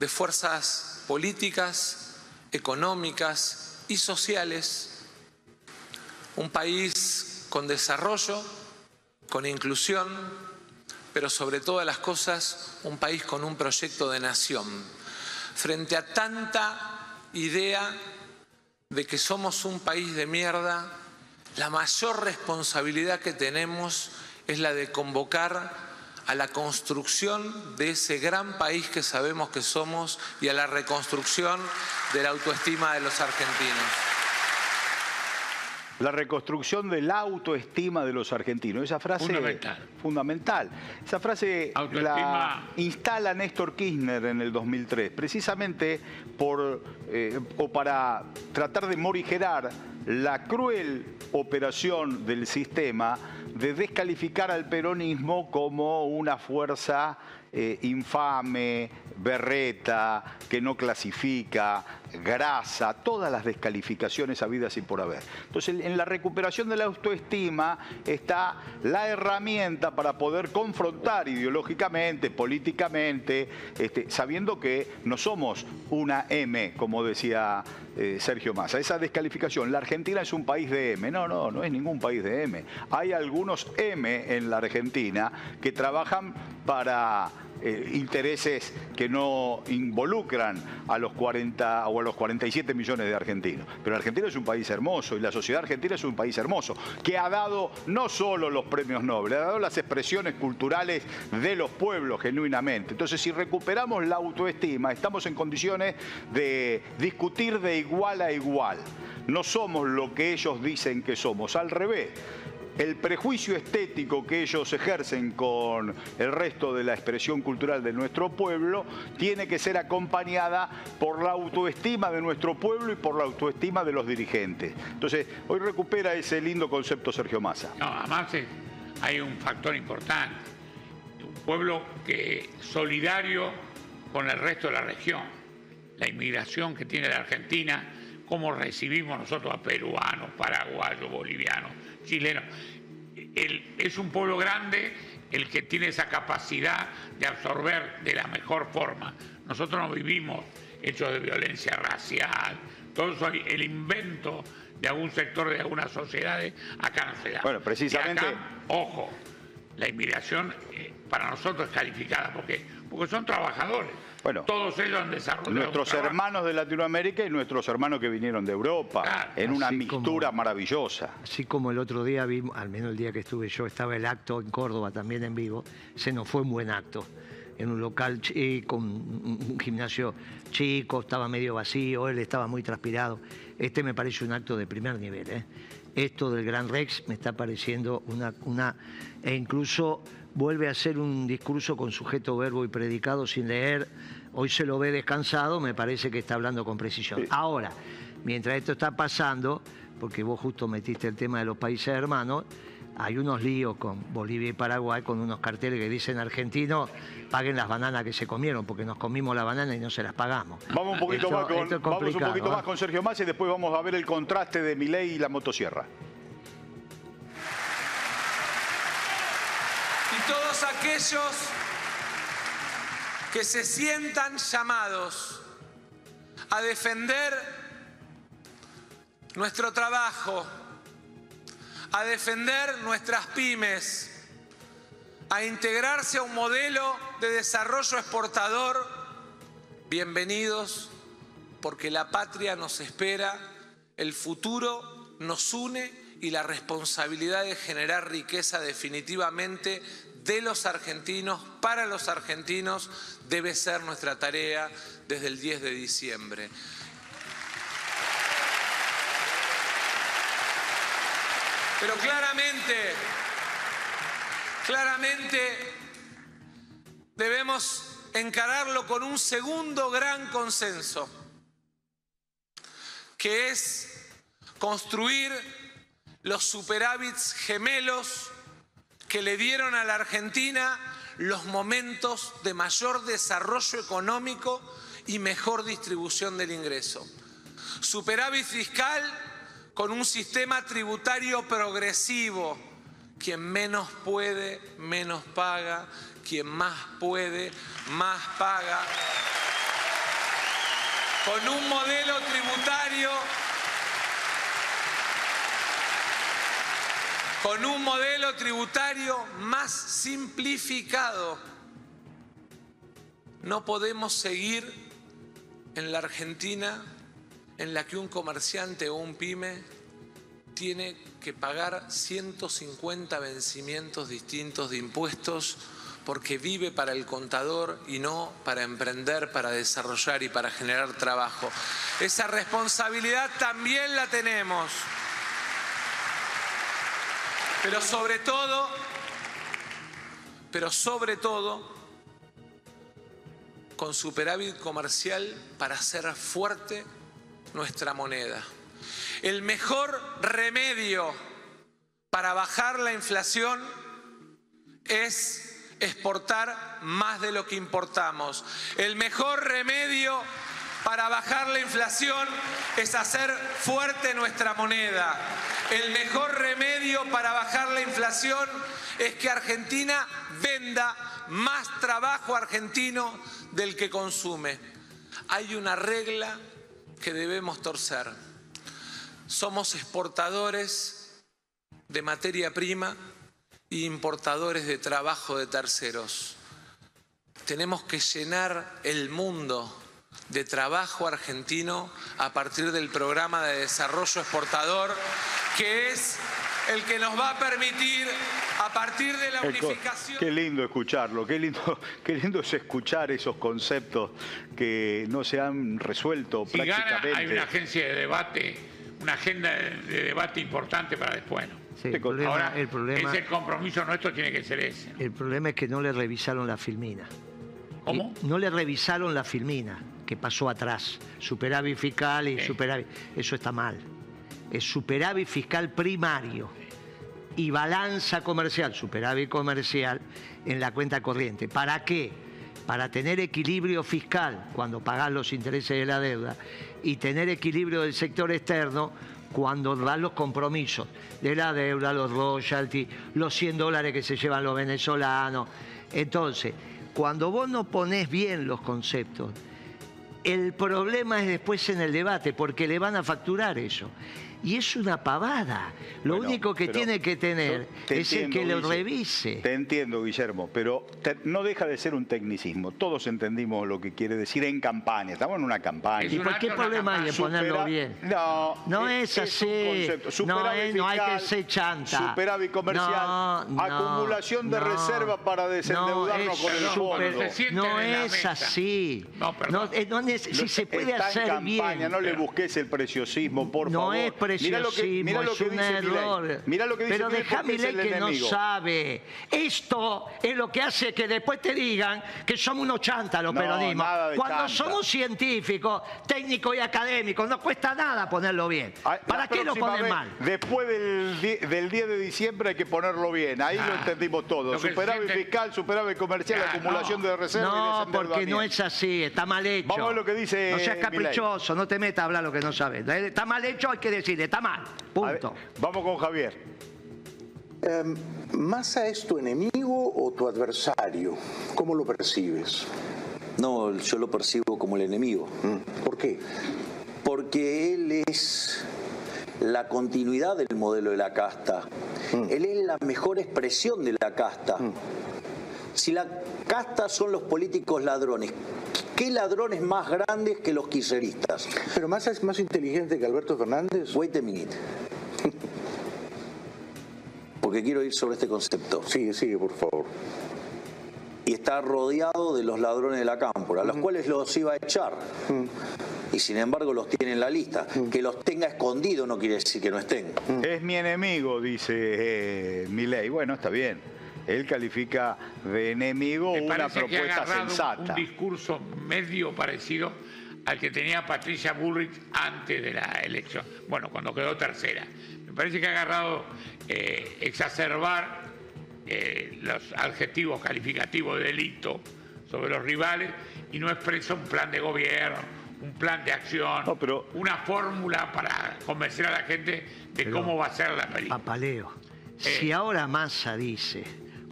de fuerzas políticas, económicas y sociales, un país con desarrollo, con inclusión, pero sobre todas las cosas un país con un proyecto de nación. Frente a tanta idea de que somos un país de mierda, la mayor responsabilidad que tenemos es la de convocar a la construcción de ese gran país que sabemos que somos y a la reconstrucción de la autoestima de los argentinos la reconstrucción de la autoestima de los argentinos. Esa frase fundamental. fundamental. Esa frase la instala Néstor Kirchner en el 2003, precisamente por eh, o para tratar de morigerar la cruel operación del sistema de descalificar al peronismo como una fuerza eh, infame, berreta, que no clasifica, grasa, todas las descalificaciones habidas y por haber. Entonces, en la recuperación de la autoestima está la herramienta para poder confrontar ideológicamente, políticamente, este, sabiendo que no somos una M, como decía eh, Sergio Massa. Esa descalificación, la Argentina es un país de M. No, no, no es ningún país de M. Hay algunos M en la Argentina que trabajan para eh, intereses que no involucran a los 40 o a los 47 millones de argentinos. Pero Argentina es un país hermoso y la sociedad argentina es un país hermoso, que ha dado no solo los premios Nobel, ha dado las expresiones culturales de los pueblos genuinamente. Entonces, si recuperamos la autoestima, estamos en condiciones de discutir de igual a igual. No somos lo que ellos dicen que somos, al revés el prejuicio estético que ellos ejercen con el resto de la expresión cultural de nuestro pueblo tiene que ser acompañada por la autoestima de nuestro pueblo y por la autoestima de los dirigentes. Entonces, hoy recupera ese lindo concepto Sergio Massa. No, además hay un factor importante, un pueblo que solidario con el resto de la región, la inmigración que tiene la Argentina, cómo recibimos nosotros a peruanos, paraguayos, bolivianos, chilenos. es un pueblo grande el que tiene esa capacidad de absorber de la mejor forma. Nosotros no vivimos hechos de violencia racial, todo eso, el invento de algún sector de algunas sociedades, acá no se da. Bueno, precisamente. ojo, la inmigración eh, para nosotros es calificada porque, porque son trabajadores. Bueno, todos ellos han desarrollado. Nuestros hermanos de Latinoamérica y nuestros hermanos que vinieron de Europa, en una mixtura maravillosa. Así como el otro día vimos, al menos el día que estuve yo, estaba el acto en Córdoba también en vivo, se nos fue un buen acto. En un local chico, un gimnasio chico, estaba medio vacío, él estaba muy transpirado. Este me parece un acto de primer nivel. ¿eh? Esto del Gran Rex me está pareciendo una, una. e incluso vuelve a ser un discurso con sujeto, verbo y predicado sin leer. Hoy se lo ve descansado, me parece que está hablando con precisión. Ahora, mientras esto está pasando, porque vos justo metiste el tema de los países hermanos, hay unos líos con Bolivia y Paraguay con unos carteles que dicen argentinos paguen las bananas que se comieron, porque nos comimos la banana y no se las pagamos. Vamos un poquito, más, con, vamos un poquito más con Sergio Massa y después vamos a ver el contraste de Milei y la motosierra. todos aquellos que se sientan llamados a defender nuestro trabajo, a defender nuestras pymes, a integrarse a un modelo de desarrollo exportador, bienvenidos porque la patria nos espera, el futuro nos une y la responsabilidad de generar riqueza definitivamente de los argentinos, para los argentinos, debe ser nuestra tarea desde el 10 de diciembre. Pero claramente, claramente debemos encararlo con un segundo gran consenso, que es construir los superávits gemelos que le dieron a la Argentina los momentos de mayor desarrollo económico y mejor distribución del ingreso. Superávit fiscal con un sistema tributario progresivo. Quien menos puede, menos paga. Quien más puede, más paga. Con un modelo tributario con un modelo tributario más simplificado. No podemos seguir en la Argentina en la que un comerciante o un pyme tiene que pagar 150 vencimientos distintos de impuestos porque vive para el contador y no para emprender, para desarrollar y para generar trabajo. Esa responsabilidad también la tenemos. Pero sobre todo, pero sobre todo, con superávit comercial para hacer fuerte nuestra moneda. El mejor remedio para bajar la inflación es exportar más de lo que importamos. El mejor remedio para bajar la inflación es hacer fuerte nuestra moneda. El mejor remedio para bajar la inflación es que Argentina venda más trabajo argentino del que consume. Hay una regla que debemos torcer. Somos exportadores de materia prima e importadores de trabajo de terceros. Tenemos que llenar el mundo de trabajo argentino a partir del programa de desarrollo exportador, que es el que nos va a permitir, a partir de la unificación... Qué lindo escucharlo, qué lindo, qué lindo es escuchar esos conceptos que no se han resuelto si prácticamente. Gana, hay una agencia de debate, una agenda de debate importante para después. ¿no? Sí, el problema, Ahora, el problema, ese compromiso nuestro tiene que ser ese. ¿no? el problema es que no le revisaron la filmina. ¿Cómo? Y no le revisaron la filmina que pasó atrás. Superávit fiscal y superávit. Eso está mal. Es superávit fiscal primario y balanza comercial, superávit comercial en la cuenta corriente. ¿Para qué? Para tener equilibrio fiscal cuando pagás los intereses de la deuda y tener equilibrio del sector externo cuando dan los compromisos de la deuda, los royalties, los 100 dólares que se llevan los venezolanos. Entonces, cuando vos no ponés bien los conceptos, el problema es después en el debate, porque le van a facturar eso. Y es una pavada. Lo Bueno, único que tiene que tener te es el que lo revise. Te entiendo, Guillermo, pero te- no deja de ser un tecnicismo. Todos entendimos lo que quiere decir en campaña. Estamos en una campaña. Es ¿Y un por qué problema hay en campaña. ponerlo Supera- bien? No, No es, un así. concepto. No, Superávit es- no hay que ser chanta. Superávit comercial, No, no, acumulación de no, reserva para desendeudarnos no, con el es fondo. super- Se no es así. No, perdón. eh, no es- si se puede Está hacer en campaña, bien. no le busques el preciosismo, por no favor. es preciosismo, es que un error. Mirá lo que dice Pero deja Milei que no sabe. Esto es lo que hace que después te digan que somos unos chantas los No, peronismos. Cuando chanta. somos científicos, técnicos y académicos, no cuesta nada ponerlo bien. Ah, ¿Para qué lo ponen vez, mal? Después del, del 10 de diciembre hay que ponerlo bien. Ahí lo Ah, entendimos todo. lo Superávit siente- fiscal, superávit comercial, Ah, acumulación no. de reservas y No, desendeudamiento. porque no es así, está mal hecho. Vamos a ver lo que dice No seas caprichoso, no te metas a hablar lo que no sabes. Está mal hecho, hay que decirle, está mal. A ver, Punto. vamos con Javier. Em, ¿Massa es tu enemigo o tu adversario? ¿Cómo lo percibes? No, yo lo percibo como el enemigo. Mm, ¿Por qué? Porque él es la continuidad del modelo de la casta. Él es la mejor expresión de la casta. Si la casta son los políticos ladrones, ¿qué ladrones más grandes que los quiseristas? ¿Pero Massa es más inteligente que Alberto Fernández? Wait a minute. Porque quiero ir sobre este concepto. Sigue, sigue, por favor. y está rodeado de los ladrones de la cámpora, a los cuales los iba a echar. Y sin embargo los tiene en la lista. Que los tenga escondido no quiere decir que no estén. Es mi enemigo, dice eh, Milei. Bueno, está bien. Él califica de enemigo Me una parece que ha propuesta agarrado un- sensata. un discurso medio parecido al que tenía Patricia Bullrich antes de la elección, bueno, cuando quedó tercera. Me parece que ha agarrado eh, exacerbar eh, los adjetivos calificativos de delito sobre los rivales y no expresa un plan de gobierno, un plan de acción, No, pero- una fórmula para convencer a la gente de cómo va a ser la película. Papaleo. Eh. Si ahora Massa dice,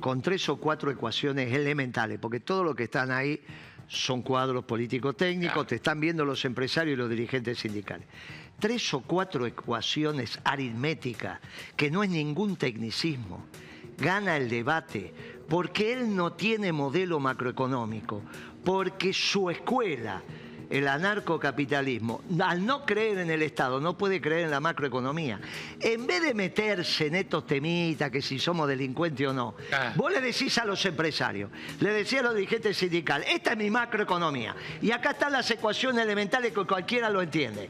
con tres o cuatro ecuaciones elementales, porque todo lo que están ahí son cuadros político-técnicos, Claro. te están viendo los empresarios y los dirigentes sindicales. Tres o cuatro ecuaciones aritméticas, que no es ningún tecnicismo, gana el debate, porque él no tiene modelo macroeconómico, porque su escuela, el anarcocapitalismo, al no creer en el Estado, no puede creer en la macroeconomía. En vez de meterse en estos temitas, que si somos delincuentes o no, Ah. vos le decís a los empresarios, le decís a los dirigentes sindicales, esta es mi macroeconomía, y acá están las ecuaciones elementales que cualquiera lo entiende.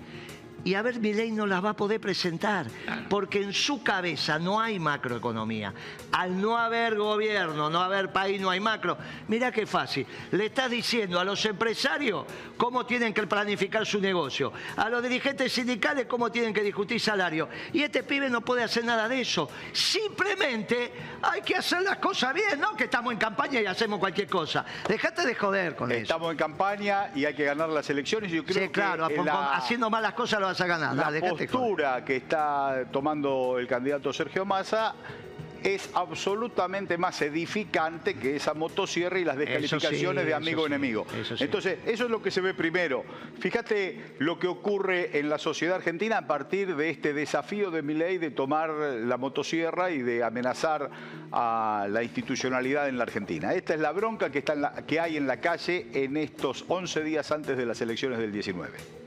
Y a ver, ley no las va a poder presentar, porque en su cabeza no hay macroeconomía. Al no haber gobierno, no haber país, no hay macro. Mira qué fácil. Le estás diciendo a los empresarios cómo tienen que planificar su negocio, a los dirigentes sindicales cómo tienen que discutir salario. Y este pibe no puede hacer nada de eso. Simplemente hay que hacer las cosas bien, no que estamos en campaña y hacemos cualquier cosa. Dejate de joder con eso. Estamos en campaña y hay que ganar las elecciones. Yo creo sí, claro, haciendo malas cosas lo vas a ganar. La postura que está tomando el candidato Sergio Massa es absolutamente más edificante que esa motosierra y las descalificaciones de amigo-enemigo. Entonces, eso es lo que se ve primero. Fíjate lo que ocurre en la sociedad argentina a partir de este desafío de ley de tomar la motosierra y de amenazar a la institucionalidad en la Argentina. Esta es la bronca que, está que hay en la calle en estos 11 días antes de las elecciones del 19.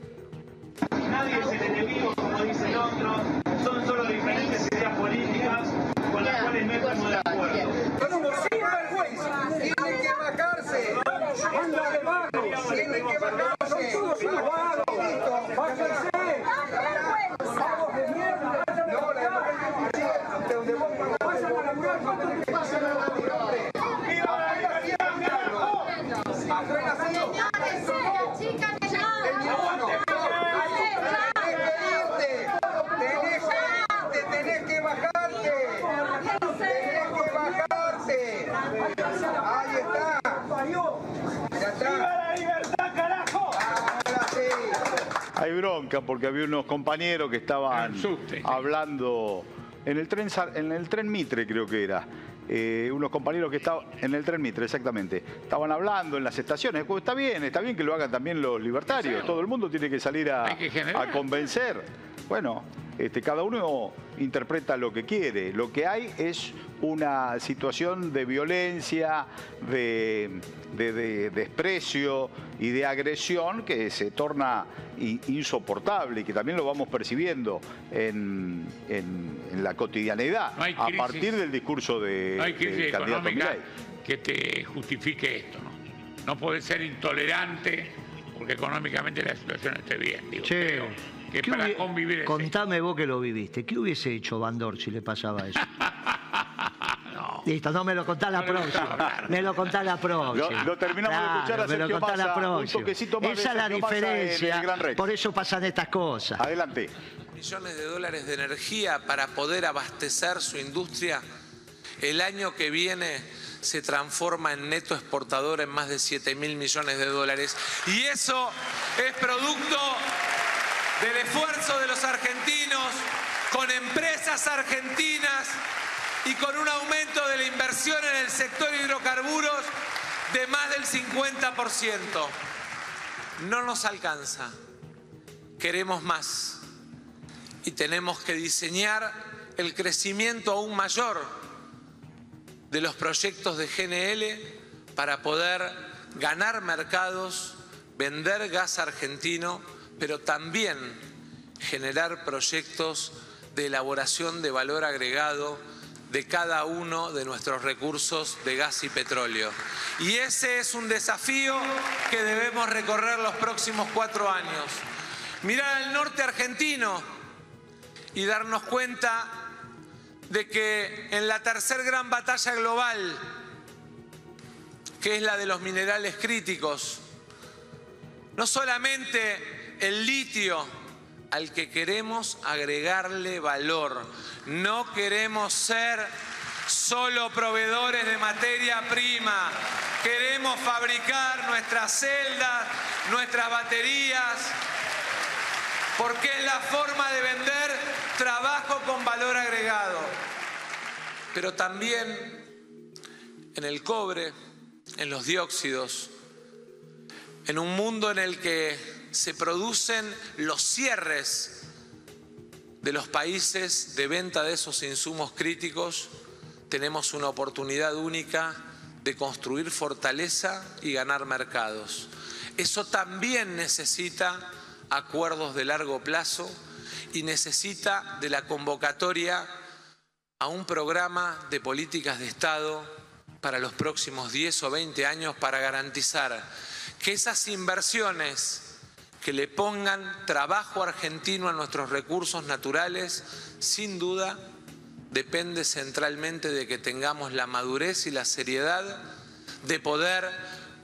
Nadie es el enemigo, como dice el otro, son solo diferentes ideas políticas con las cuales no estamos de acuerdo. sin vergüenza, tienen que bajarse. Tienen que bajarse. Bájense. Vamos de mierda. No, la democracia donde vos a laburar, ¿cuánto te pasan a laburar? Hay bronca porque había unos compañeros que estaban hablando en el tren en el tren Mitre creo que era. Eh, unos compañeros que estaban en el tren Mitre, exactamente, estaban hablando en las estaciones. Pues está bien, está bien que lo hagan también los libertarios. Todo el mundo tiene que salir a, a convencer. Bueno, este, cada uno interpreta lo que quiere. Lo que hay es una situación de violencia, de, desprecio y de agresión que se torna insoportable y que también lo vamos percibiendo en, la cotidianidad a partir del discurso de, no hay crisis económica que te justifique esto. ¿no? no puede ser intolerante porque económicamente la situación esté bien. Digo, que para convivir. Contame vos que lo viviste. ¿Qué hubiese hecho Bandor si le pasaba eso? no. Listo, no me lo contás la próxima. Me lo contás la próxima. Lo, terminamos de escuchar a Sergio Massa, la próxima. Esa es la diferencia. Por eso pasan estas cosas. Adelante. Millones de dólares de energía para poder abastecer su industria. El año que viene se transforma en neto exportador en más de 7 mil millones de dólares. Y eso es producto del esfuerzo de los argentinos con empresas argentinas y con un aumento de la inversión en el sector hidrocarburos de más del 50%. No nos alcanza, queremos más y tenemos que diseñar el crecimiento aún mayor de los proyectos de GNL para poder ganar mercados, vender gas argentino pero también generar proyectos de elaboración de valor agregado de cada uno de nuestros recursos de gas y petróleo. Y ese es un desafío que debemos recorrer los próximos cuatro años. Mirar al norte argentino y darnos cuenta de que en la tercer gran batalla global, que es la de los minerales críticos, no solamente el litio al que queremos agregarle valor. No queremos ser solo proveedores de materia prima. Queremos fabricar nuestras celdas, nuestras baterías, porque es la forma de vender trabajo con valor agregado. Pero también en el cobre, en los dióxidos, en un mundo en el que se producen los cierres de los países de venta de esos insumos críticos, tenemos una oportunidad única de construir fortaleza y ganar mercados. Eso también necesita acuerdos de largo plazo y necesita de la convocatoria a un programa de políticas de Estado para los próximos 10 o 20 años para garantizar que esas inversiones que le pongan trabajo argentino a nuestros recursos naturales, sin duda depende centralmente de que tengamos la madurez y la seriedad de poder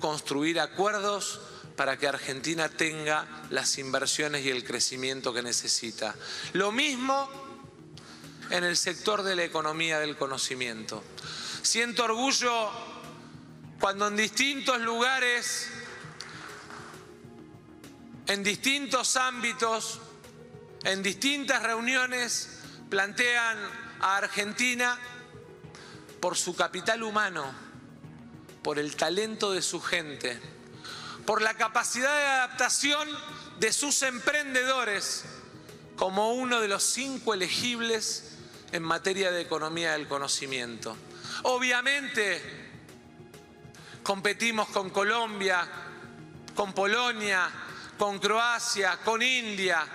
construir acuerdos para que Argentina tenga las inversiones y el crecimiento que necesita. Lo mismo en el sector de la economía del conocimiento. Siento orgullo cuando en distintos lugares, en distintos ámbitos, en distintas reuniones, plantean a Argentina por su capital humano, por el talento de su gente, por la capacidad de adaptación de sus emprendedores como uno de los cinco elegibles en materia de economía del conocimiento. Obviamente, competimos con Colombia, con Polonia, con Croacia, con India,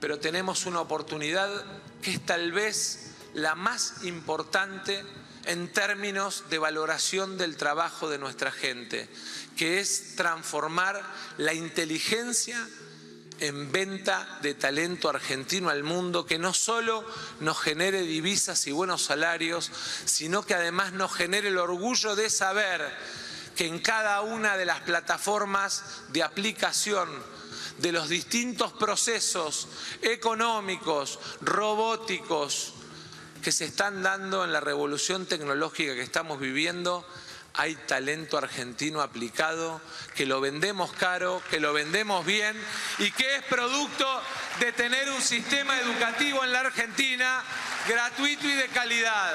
pero tenemos una oportunidad que es tal vez la más importante en términos de valoración del trabajo de nuestra gente, que es transformar la inteligencia en venta de talento argentino al mundo, que no solo nos genere divisas y buenos salarios, sino que además nos genere el orgullo de saber que en cada una de las plataformas de aplicación de los distintos procesos económicos, robóticos, que se están dando en la revolución tecnológica que estamos viviendo, hay talento argentino aplicado, que lo vendemos caro, que lo vendemos bien y que es producto de tener un sistema educativo en la Argentina gratuito y de calidad.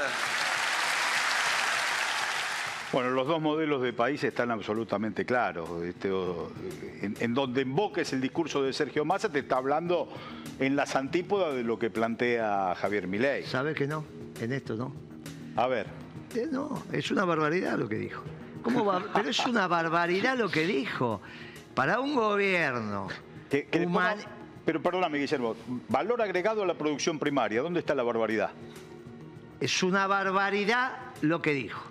Bueno, los dos modelos de país están absolutamente claros. Este, en, en, donde emboques el discurso de Sergio Massa te está hablando en las antípodas de lo que plantea Javier Milei. ¿Sabe que no? En esto no. A ver. Eh, no, es una barbaridad lo que dijo. ¿Cómo va? Pero es una barbaridad lo que dijo. Para un gobierno que, que human... ponga, Pero perdóname, Guillermo, valor agregado a la producción primaria, ¿dónde está la barbaridad? Es una barbaridad lo que dijo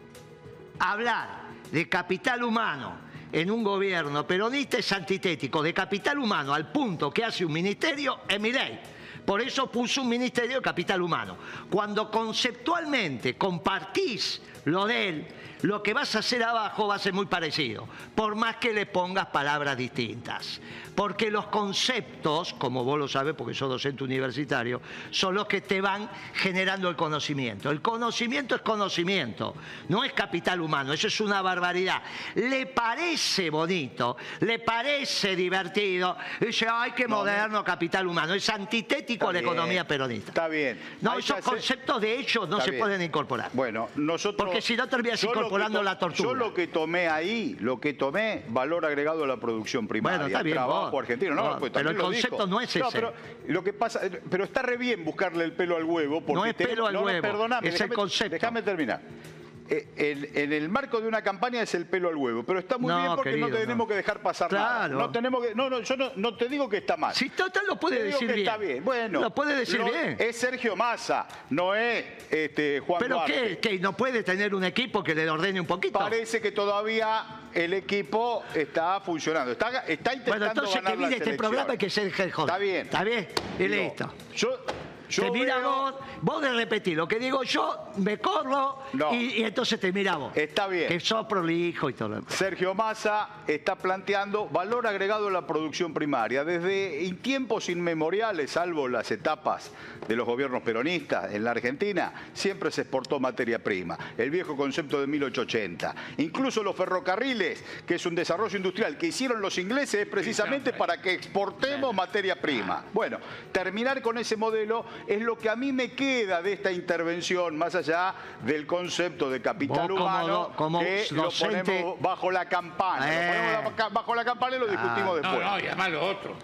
hablar de capital humano en un gobierno peronista es antitético. De capital humano al punto que hace un ministerio es mi ley. Por eso puso un ministerio de capital humano. Cuando conceptualmente compartís lo de él, lo que vas a hacer abajo va a ser muy parecido, por más que le pongas palabras distintas. Porque los conceptos, como vos lo sabes porque sos docente universitario, son los que te van generando el conocimiento. El conocimiento es conocimiento, no es capital humano, eso es una barbaridad. Le parece bonito, le parece divertido, dice, ay, qué moderno capital humano, es antitético a la economía peronista. Está bien. No, esos conceptos de hecho no se pueden incorporar. Bueno, nosotros... Porque si no terminas incorporando la tortura. Yo lo que tomé ahí, lo que tomé, valor agregado a la producción primaria. Bueno, está bien, trabajo vos. argentino, ¿no? Pues pero el concepto dijo. no es ese. pero lo que pasa, pero está re bien buscarle el pelo al huevo. Porque No es pelo al no, huevo, perdoname, es el concepto. Déjame terminar. Eh, En, el marco de una campaña es el pelo al huevo, pero está muy No, bien porque no querido, tenemos no. que dejar pasar nada. Claro. No tenemos que, no, no, yo no, no te digo que está mal. Si total lo puede Te digo decir que bien. está bien. Bueno, Lo puede decir lo- bien. Es Sergio Massa, no es este, Juan ¿Pero Duarte. qué? ¿Que no puede tener un equipo que le ordene un poquito? Parece que todavía el equipo está funcionando. Está, está intentando Bueno, entonces que ganar mire las este programa que joder. Está bien. Está bien. Y listo. Yo, yo te mira veo- vos, vos de repetir lo que digo yo, me corro No. y, y entonces te mira vos. Está bien. Que sos prolijo y todo lo demás. Sergio Massa está planteando valor agregado a la producción primaria. Desde tiempos inmemoriales, salvo las etapas de los gobiernos peronistas en la Argentina, siempre se exportó materia prima. El viejo concepto de 1880. Incluso los ferrocarriles, que es un desarrollo industrial que hicieron los ingleses, es precisamente para que exportemos materia prima. Bueno, terminar con ese modelo es lo que a mí me queda de esta intervención, más allá del concepto de capital como humano, do- como que lo docente- ponemos bajo la campana. Lo Eh. ponemos bajo- bajo la campana y lo discutimos Ah. después. No, no, y además lo otro.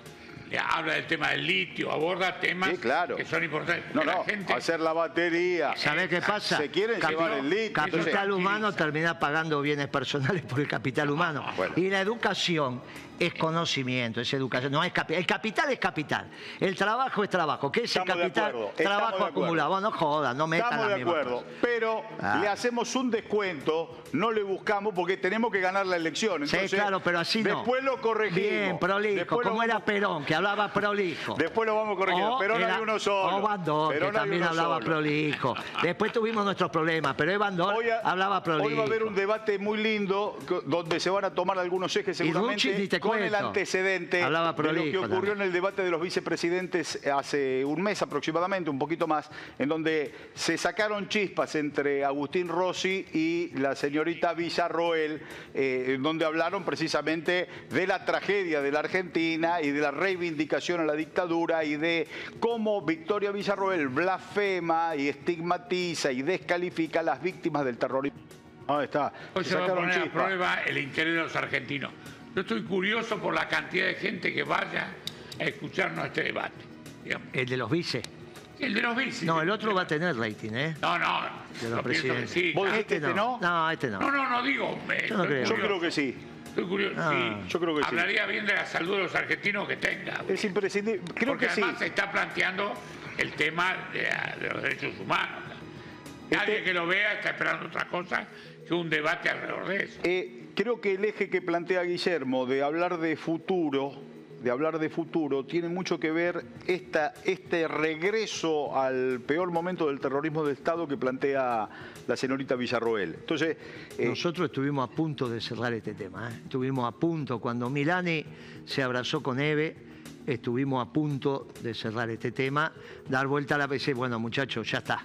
Le habla del tema del litio, aborda temas Sí, claro. que son importantes. No, no, la gente, hacer la batería. ¿Sabés qué pasa? Se quieren Capi- llevar el litio. Capital humano termina pagando bienes personales por el capital humano. Bueno. Y la educación es conocimiento, es educación. No es capi- el capital es capital. El trabajo es trabajo. ¿Qué es el Estamos de capital? Trabajo acumulado. No jodas, no metas Estamos la de acuerdo, cosa. pero Ah. le hacemos un descuento, no le buscamos porque tenemos que ganar la elección. Sí, Entonces, claro, pero así no. Después lo corregimos. Bien, prolijo, Después lo como era Perón, que hablaba prolijo. Después lo vamos corrigiendo. Perón era- hay uno solo. O Bandón, Perón que también hablaba solo. prolijo. Después tuvimos nuestros problemas, pero Hoy, a- hablaba prolijo. hoy va a haber un debate muy lindo donde se van a tomar algunos ejes seguramente con el antecedente Hablaba de lo que ocurrió también. en el debate de los vicepresidentes hace un mes aproximadamente, un poquito más, en donde se sacaron chispas entre Agustín Rossi y la señorita Villarroel, eh, en donde hablaron precisamente de la tragedia de la Argentina y de la reivindicación a la dictadura y de cómo Victoria Villarroel blasfema y estigmatiza y descalifica a las víctimas del terrorismo. Ahí está. hoy Se se va a poner a chispas. prueba el interés de los argentinos. Yo estoy curioso por la cantidad de gente que vaya a escucharnos este debate. digamos. El de los vices. El de los bicis. No, el otro va a tener rating, ¿eh? No, no. De los presidentes. sí. ¿Vos claro. dijiste este no? No, este no. No, no, no digo. Yo no creo. Yo creo que sí. Estoy curioso. Ah, sí. yo creo que sí. Hablaría bien de la salud de los argentinos que tenga. Es imprescindible. Creo Porque que sí. además se está planteando el tema de, de los derechos humanos. Nadie Este- que lo vea está esperando otra cosa que un debate alrededor de eso. Eh, creo que el eje que plantea Guillermo de hablar de futuro, de hablar de futuro, tiene mucho que ver esta, este regreso al peor momento del terrorismo de Estado que plantea la señorita Villarroel. Entonces, eh, Nosotros estuvimos a punto de cerrar este tema. ¿eh? Estuvimos a punto. Cuando Milani se abrazó con Eve, estuvimos a punto de cerrar este tema, dar vuelta a la PC. Bueno, muchachos, ya está.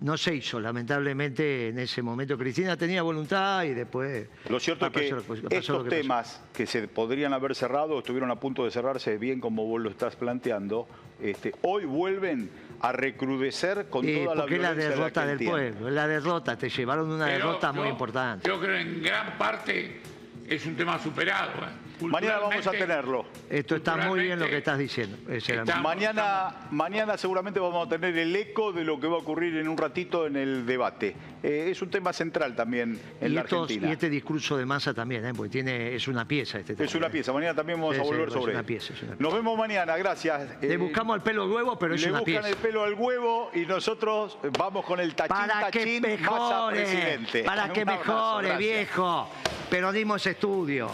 No se hizo, lamentablemente en ese momento. Cristina tenía voluntad y después. lo cierto es que pasó lo estos que temas que se podrían haber cerrado, estuvieron a punto de cerrarse, bien como vos lo estás planteando, este, hoy vuelven a recrudecer con toda la porque es la violencia de la derrota del Argentina. pueblo, es la derrota, te llevaron una Pero derrota muy yo- importante. Yo creo en gran parte es un tema superado. ¿eh? Mañana vamos a tenerlo. Esto está muy bien lo que estás diciendo. Estamos- Mañana, mañana seguramente vamos a tener el eco de lo que va a ocurrir en un ratito en el debate. Eh, es un tema central también en y, la estos- Argentina. y este discurso de masa también, ¿eh? porque tiene, es una pieza este tema. Es una pieza. Mañana también vamos Sí, a sí, volver es sobre una él. pieza, es una pieza. Nos vemos mañana, gracias. Le Eh, buscamos el pelo al huevo, pero es le una buscan pieza. el pelo al huevo y nosotros vamos con el tachín Para que tachín masa mejore, presidente. para que mejore, viejo. Peronismo es estudio.